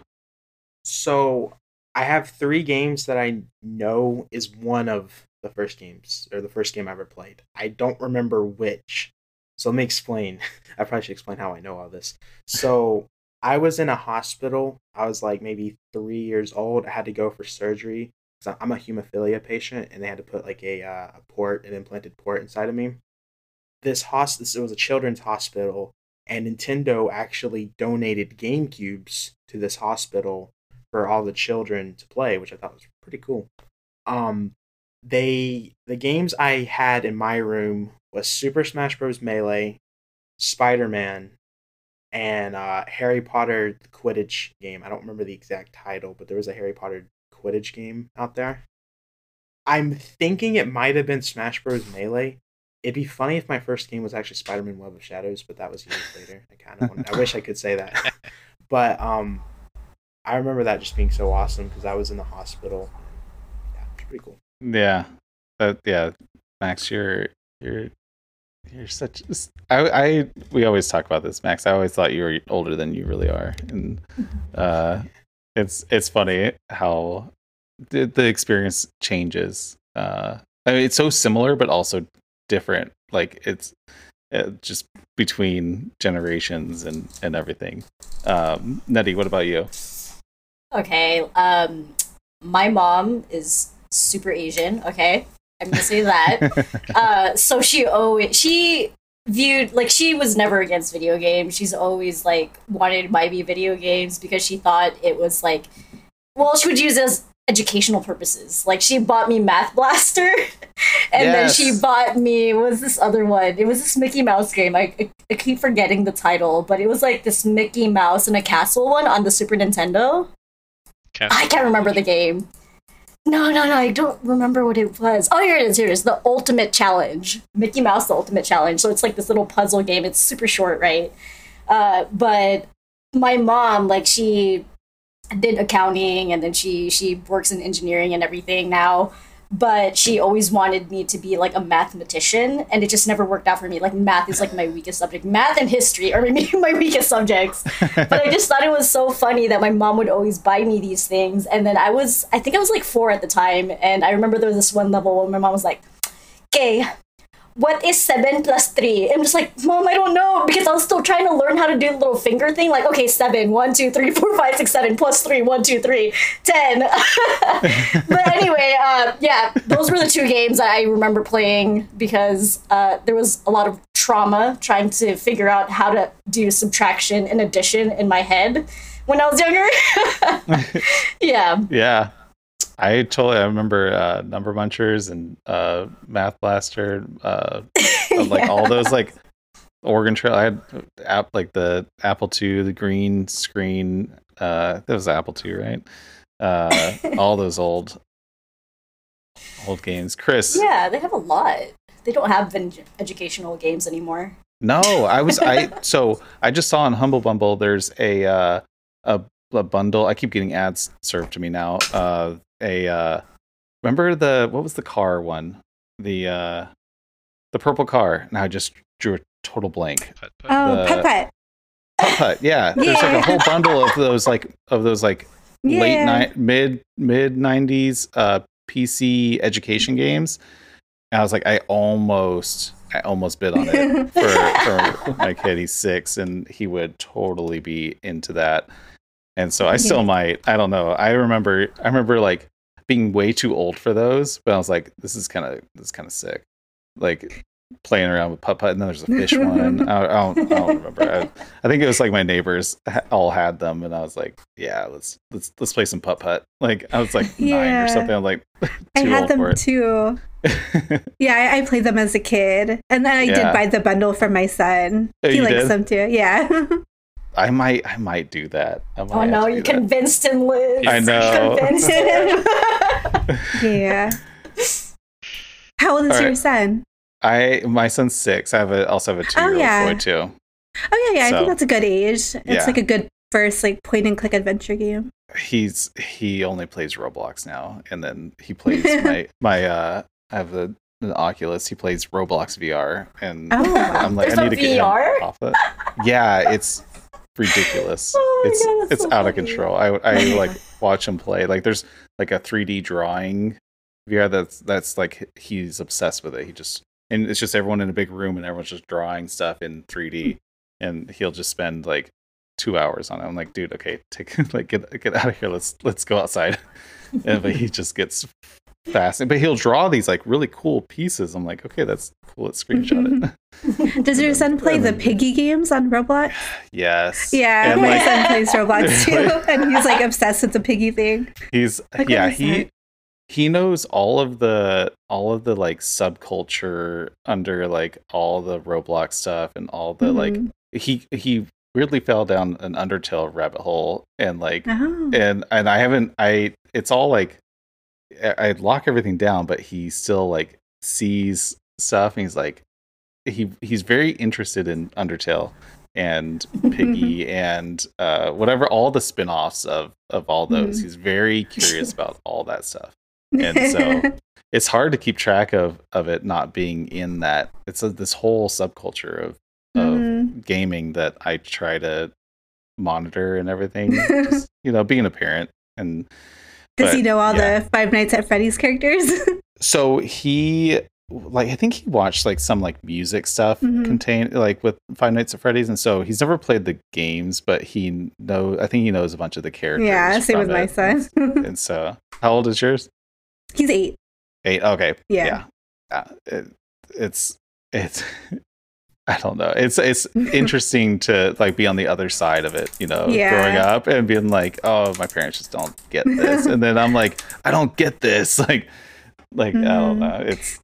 So I have three games that I know is one of the first games or the first game I ever played. I don't remember which. So let me explain. (laughs) I probably should explain how I know all this. So I was in a hospital. I was like maybe three years old. I had to go for surgery I'm a hemophilia patient, and they had to put like a uh, a port, an implanted port inside of me. This hospital, it was a children's hospital, and Nintendo actually donated GameCubes to this hospital for all the children to play, which I thought was pretty cool. Um, they the games I had in my room was Super Smash Bros. Melee, Spider Man, and uh, Harry Potter Quidditch game. I don't remember the exact title, but there was a Harry Potter Quidditch game out there. I'm thinking it might have been Smash Bros. Melee. It'd be funny if my first game was actually Spider Man Web of Shadows, but that was years (laughs) later. I kind of I wish I could say that, but um, I remember that just being so awesome because I was in the hospital. Yeah, it's pretty cool. Yeah, that yeah, Max, you're you're you're such. I I we always talk about this, Max. I always thought you were older than you really are, and (laughs) uh, it's it's funny how the, the experience changes. Uh, I mean, it's so similar, but also different. Like it's uh, just between generations and and everything. Um, Nettie, what about you? Okay, um, my mom is super Asian. Okay, I'm gonna say that. (laughs) uh, so she always she viewed like she was never against video games. She's always like wanted to buy me video games because she thought it was like, well, she would use it as educational purposes. Like she bought me Math Blaster, (laughs) and Yes. then she bought me what was this other one? It was this Mickey Mouse game. I, I I keep forgetting the title, but it was like this Mickey Mouse in a castle one on the Super Nintendo. I can't remember the game. No, no, no, I don't remember what it was. Oh, here it is. Here it is. The Ultimate Challenge. Mickey Mouse, the Ultimate Challenge. So it's like this little puzzle game. It's super short, right? Uh, but my mom, like, she did accounting and then she she works in engineering and everything now. But she always wanted me to be like a mathematician, and it just never worked out for me. Like math is like my weakest subject. Math and history are maybe (laughs) my weakest subjects (laughs) but I just thought it was so funny that my mom would always buy me these things. And then I was, I think I was like four at the time. And I remember there was this one level where my mom was like, okay, what is seven plus three? I'm just like, mom, I don't know. Because I was still trying to learn how to do the little finger thing. Like, okay, seven, one, two, three, (laughs) four, five, six, seven, plus three, one, two, three, ten. (laughs) but anyway, uh, yeah, those were the two games that I remember playing because uh, there was a lot of trauma trying to figure out how to do subtraction and addition in my head when I was younger. (laughs) yeah. Yeah. I totally I remember uh, Number Munchers and uh, Math Blaster, uh, like all those like (laughs) Oregon Trail. I had app like the Apple II, the green screen. Uh, that was Apple II, right? Uh, all those (laughs) old old games. Chris, Yeah, they have a lot. They don't have educational games anymore. No, I was I (laughs) so I just saw on Humble Bundle there's a uh a, a bundle. I keep getting ads served to me now. Uh a uh remember the what was the car one? The uh the purple car. Now I just drew a total blank. Put- put- Oh, The- putt putt. Putt putt. Yeah, (laughs) there's like a whole bundle of those like of those like late Yeah. ni- mid mid 90s uh PC education games. And I was like I almost I almost bid on it (laughs) for, for my kid. He's 6 and he would totally be into that. And so I still Yeah. might. I don't know. I remember I remember like being way too old for those, but I was like this is kind of this is kind of sick. Like playing around with putt putt and then there's a fish (laughs) one. I, I don't I don't remember. I, I think it was like my neighbors all had them, and I was like, "Yeah, let's let's let's play some putt putt." Like I was like nine or something. I'm like, (laughs) too I had old them for it. too. (laughs) Yeah, I, I played them as a kid, and then I Yeah. did buy the bundle for my son. Oh, he likes did? them too. Yeah. I might I might do that. I might Oh no, you do that. convinced him, Liz. I know. Convinced him. (laughs) (laughs) yeah. How old is All your right. son? I my son's six. I have a also have a two year old Oh, yeah. boy too. Oh yeah, yeah. I think that's a good age. It's Yeah. like a good first like point and click adventure game. He's he only plays Roblox now, and then he plays my (laughs) my uh. I have a, an Oculus. He plays Roblox VR, and Oh. I'm like, I need to get VR? him off it. Yeah, it's ridiculous. (laughs) Oh it's God, it's so out of control. I I (laughs) like watch him play. Like there's like a 3D drawing VR that's that's like he's obsessed with it. He just and it's just everyone in a big room and everyone's just drawing stuff in 3D, and he'll just spend like two hours on it. I'm like, dude, okay, take (laughs) like get get out of here. Let's let's go outside. and, but he just gets fascinated. But he'll draw these like really cool pieces. I'm like, okay, that's cool. Let's screenshot it. (laughs) Does your son play the piggy games on Roblox? yes. Yeah, And my like son plays Roblox (laughs) too, and he's like obsessed with the piggy thing. he's Like, yeah he that? he knows all of the all of the like subculture under like all the roblox stuff and all the like Mhm. he he weirdly fell down an undertale rabbit hole and like Oh. and and i haven't i it's all like i lock everything down but he still like sees stuff and he's like he he's very interested in undertale and piggy (laughs) and uh whatever all the spin-offs of of all those Mhm. he's very curious about (laughs) all that stuff and so (laughs) it's hard to keep track of of it not being in that it's a, this whole subculture of of Mhm. gaming that i try to monitor and everything Just, you know being a parent and Does but, he know all yeah. the Five Nights at Freddy's characters? (laughs) so he like i think he watched like some like music stuff Mhm. contain like with five nights at freddy's and so he's never played the games but he know i think he knows a bunch of the characters yeah, same with my it. son. (laughs) and so how old is yours he's eight. Eight. Okay. Yeah. Yeah. Yeah. It, it's (laughs) it's. I don't know. It's it's (laughs) interesting to like be on the other side of it, you know, Yeah. growing up and being like, oh, my parents just don't get this, and then I'm like, I don't get this, (laughs) like, like I don't Mhm. know. It's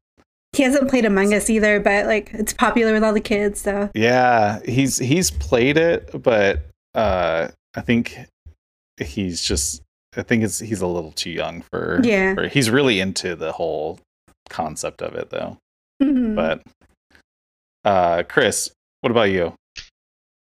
He hasn't played Among Us either, but like it's popular with all the kids. So yeah, he's he's played it, but uh, I think he's just. I think it's he's a little too young for. Yeah. For, he's really into the whole concept of it though. Mhm. But uh Chris, what about you?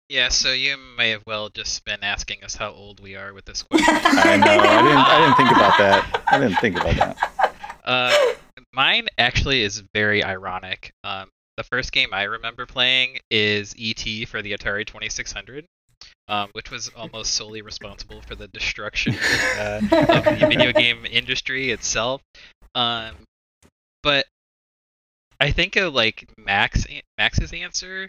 Yeah, so you may have well just been asking us how old we are with this (laughs) question. I know. I didn't I didn't think about that. I didn't think about that. Uh, mine actually is very ironic. Um, the first game I remember playing is E.T. for the Atari 2600, um, which was almost solely responsible for the destruction uh, of the (laughs) video game industry itself. Um, but I think of like Max Max's answer,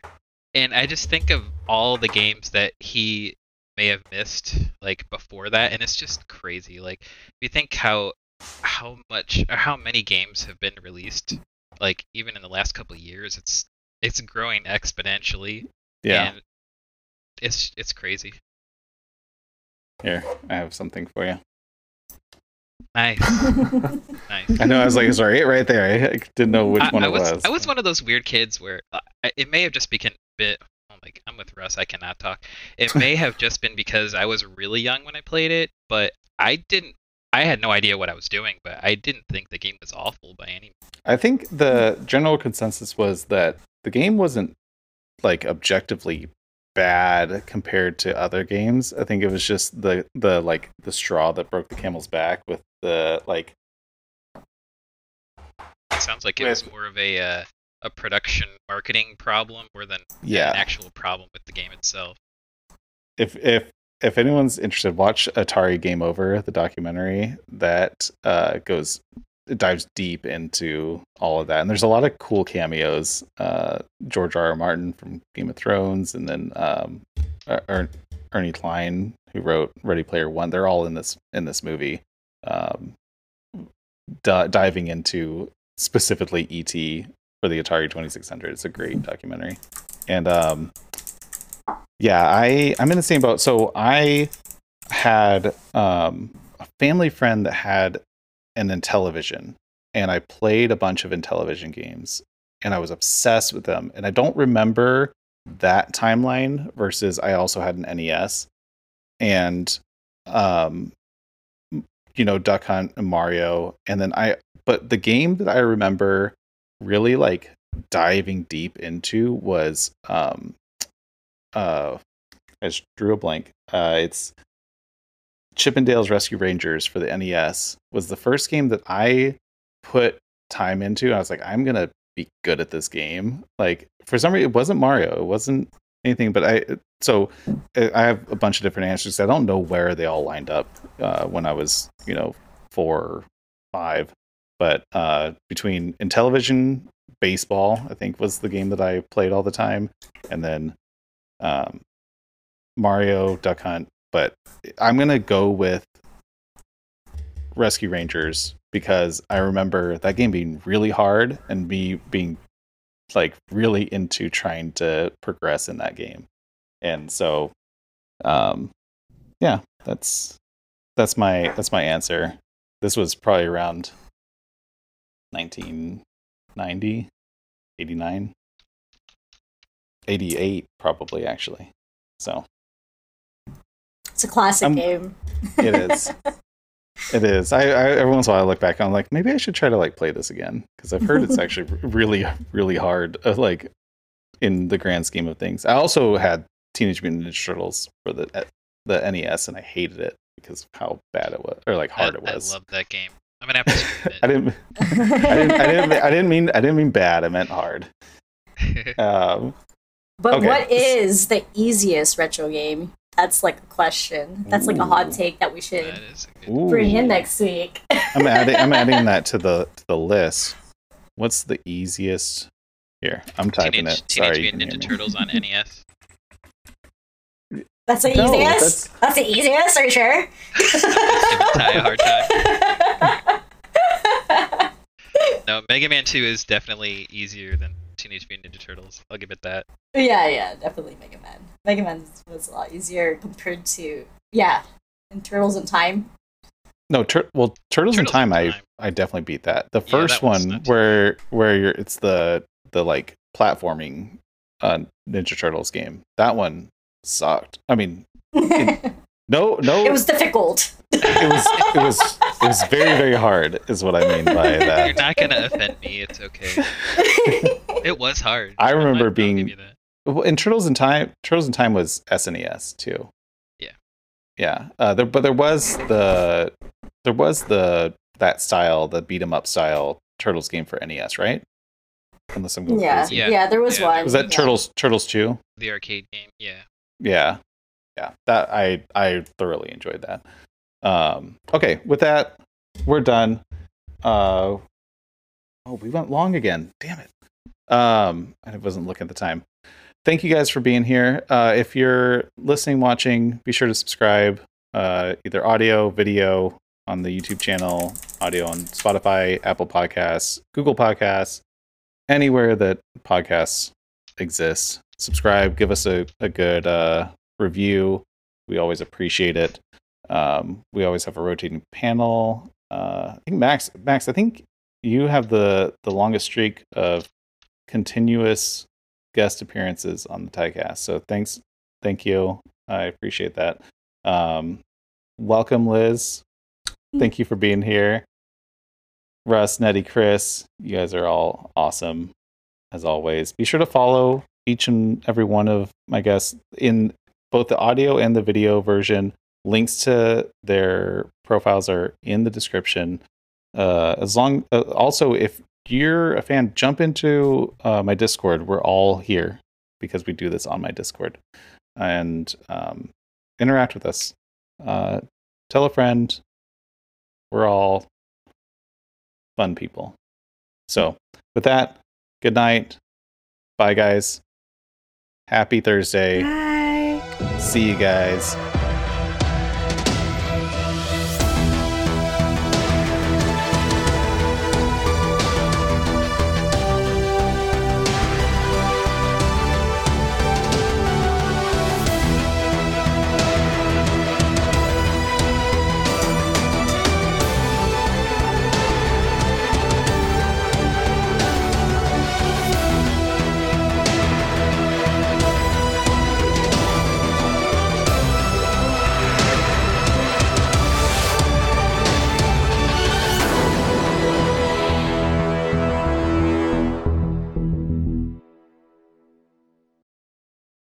and I just think of all the games that he may have missed like before that, and it's just crazy. Like if you think how how much or how many games have been released, like even in the last couple of years, it's it's growing exponentially. Yeah. and it's it's crazy. Here, I have something for you. Nice, (laughs) nice. I know I was like, sorry, right there. I, I didn't know which I, one I it was, was. I was one of those weird kids where uh, it may have just become a bit. Oh my, I'm with Russ. I cannot talk. It may (laughs) have just been because I was really young when I played it, but I didn't. I had no idea what I was doing, but I didn't think the game was awful by any. Means. I think the general consensus was that the game wasn't like objectively bad compared to other games. I think it was just the the like the straw that broke the camel's back with the like It sounds like it was more of a uh, a production marketing problem more than Yeah. an actual problem with the game itself. if if if anyone's interested, watch Atari Game Over, the documentary that uh, goes it dives deep into all of that. And there's a lot of cool cameos. Uh, George R. R. Martin from Game of Thrones, and then um, Er- Er- Ernie Cline, who wrote Ready Player One. They're all in this in this movie, um, di- diving into specifically ET for the Atari 2600. It's a great documentary, and um, yeah, I I'm in the same boat. So I had um, a family friend that had an Intellivision, and I played a bunch of Intellivision games, and I was obsessed with them. And I don't remember that timeline versus I also had an NES, and um, you know, Duck Hunt and Mario, and then I. But the game that I remember really like diving deep into was um uh I just drew a blank. Uh it's Chip 'n Dale's Rescue Rangers for the NES was the first game that I put time into. I was like, I'm gonna be good at this game. Like for some reason, it wasn't Mario. It wasn't anything. But I so uh, I have a bunch of different answers. I don't know where they all lined up uh, when I was you know four, or five. But uh, between Intellivision, baseball, I think was the game that I played all the time, and then um, Mario, Duck Hunt. But I'm gonna go with Rescue Rangers because I remember that game being really hard and me being like really into trying to progress in that game. And so um yeah, that's that's my that's my answer. This was probably around 1990, 89, 88 probably actually. So It's a classic I'm- game. (laughs) it is. It is. I, I every once in a while I look back. and I'm like, maybe I should try to like play this again because I've heard it's actually really, really hard. Uh, like in the grand scheme of things. I also had Teenage Mutant Ninja Turtles for the uh, the NES, and I hated it because of how bad it was, or like hard I, it was. I love that game. I'm gonna have to (laughs) I didn't. I didn't. I didn't. I didn't mean. I didn't mean bad. I meant hard. (laughs) Um, But Okay. what is the easiest retro game? That's like a question. That's like a hot take that we should that is a ooh. bring in next week. I'm adding. I'm adding (laughs) that to the to the list. What's the easiest? Here, I'm typing Teenage, it. Sorry, you Teenage can Mutant hear Ninja. Turtles on NES. That's the No, easiest. That's... the easiest. Are you sure? (laughs) Give Ty a hard (laughs) time. No, Mega Man 2 is definitely easier than Teenage Mutant Ninja Turtles. I'll give it that. yeah, yeah, definitely Mega Man. Mega Man was a lot easier compared to yeah, and Turtles in Time. No, tur- well, Turtles, in Turtles in Time, I Time. I definitely beat that. The Yeah, first that one where where you're it's the the like platforming uh Ninja Turtles game. That one sucked. I mean, it (laughs) no no it was difficult. it was it was it was very very hard is what I mean by (laughs) that. You're not gonna offend me. It's okay. (laughs) (laughs) It was hard. I I'll- remember I'll being- Well, in Turtles in Time, Turtles in Time was SNES too. Yeah. Yeah. Uh, there, but there was the there was the that style, the beat 'em up style Turtles game for NES, right? Unless I'm going yeah, crazy. yeah, Yeah. there was Yeah, one. Was that yeah. Turtles Turtles 2? the arcade game. Yeah. Yeah. Yeah. That I I thoroughly enjoyed that. Um okay, with that, we're done. Uh Oh, we went long again. Damn it. Um I wasn't looking at the time. Thank you guys for being here. Uh if you're listening, watching, be sure to subscribe. Uh either audio, video on the YouTube channel, audio on Spotify, Apple Podcasts, Google Podcasts, anywhere that podcasts exist. Subscribe, give us a, a good uh, review. We always appreciate it. Um, we always have a rotating panel. Uh, I think Max, Max, I think you have the the longest streak of continuous guest appearances on the Tycast. So thanks, thank you. I appreciate that. Um, welcome, Liz. Thank you for being here. Russ, Nettie, Chris, you guys are all awesome as always. Be sure to follow each and every one of my guests in both the audio and the video version. Links to their profiles are in the description. Uh, as long, uh, also, if you're a fan, jump into uh, my Discord. We're all here because we do this on my Discord, and um, interact with us. Uh, tell a friend. We're all fun people. So, with that, good night. Bye, guys. Happy Thursday. Bye. See you guys.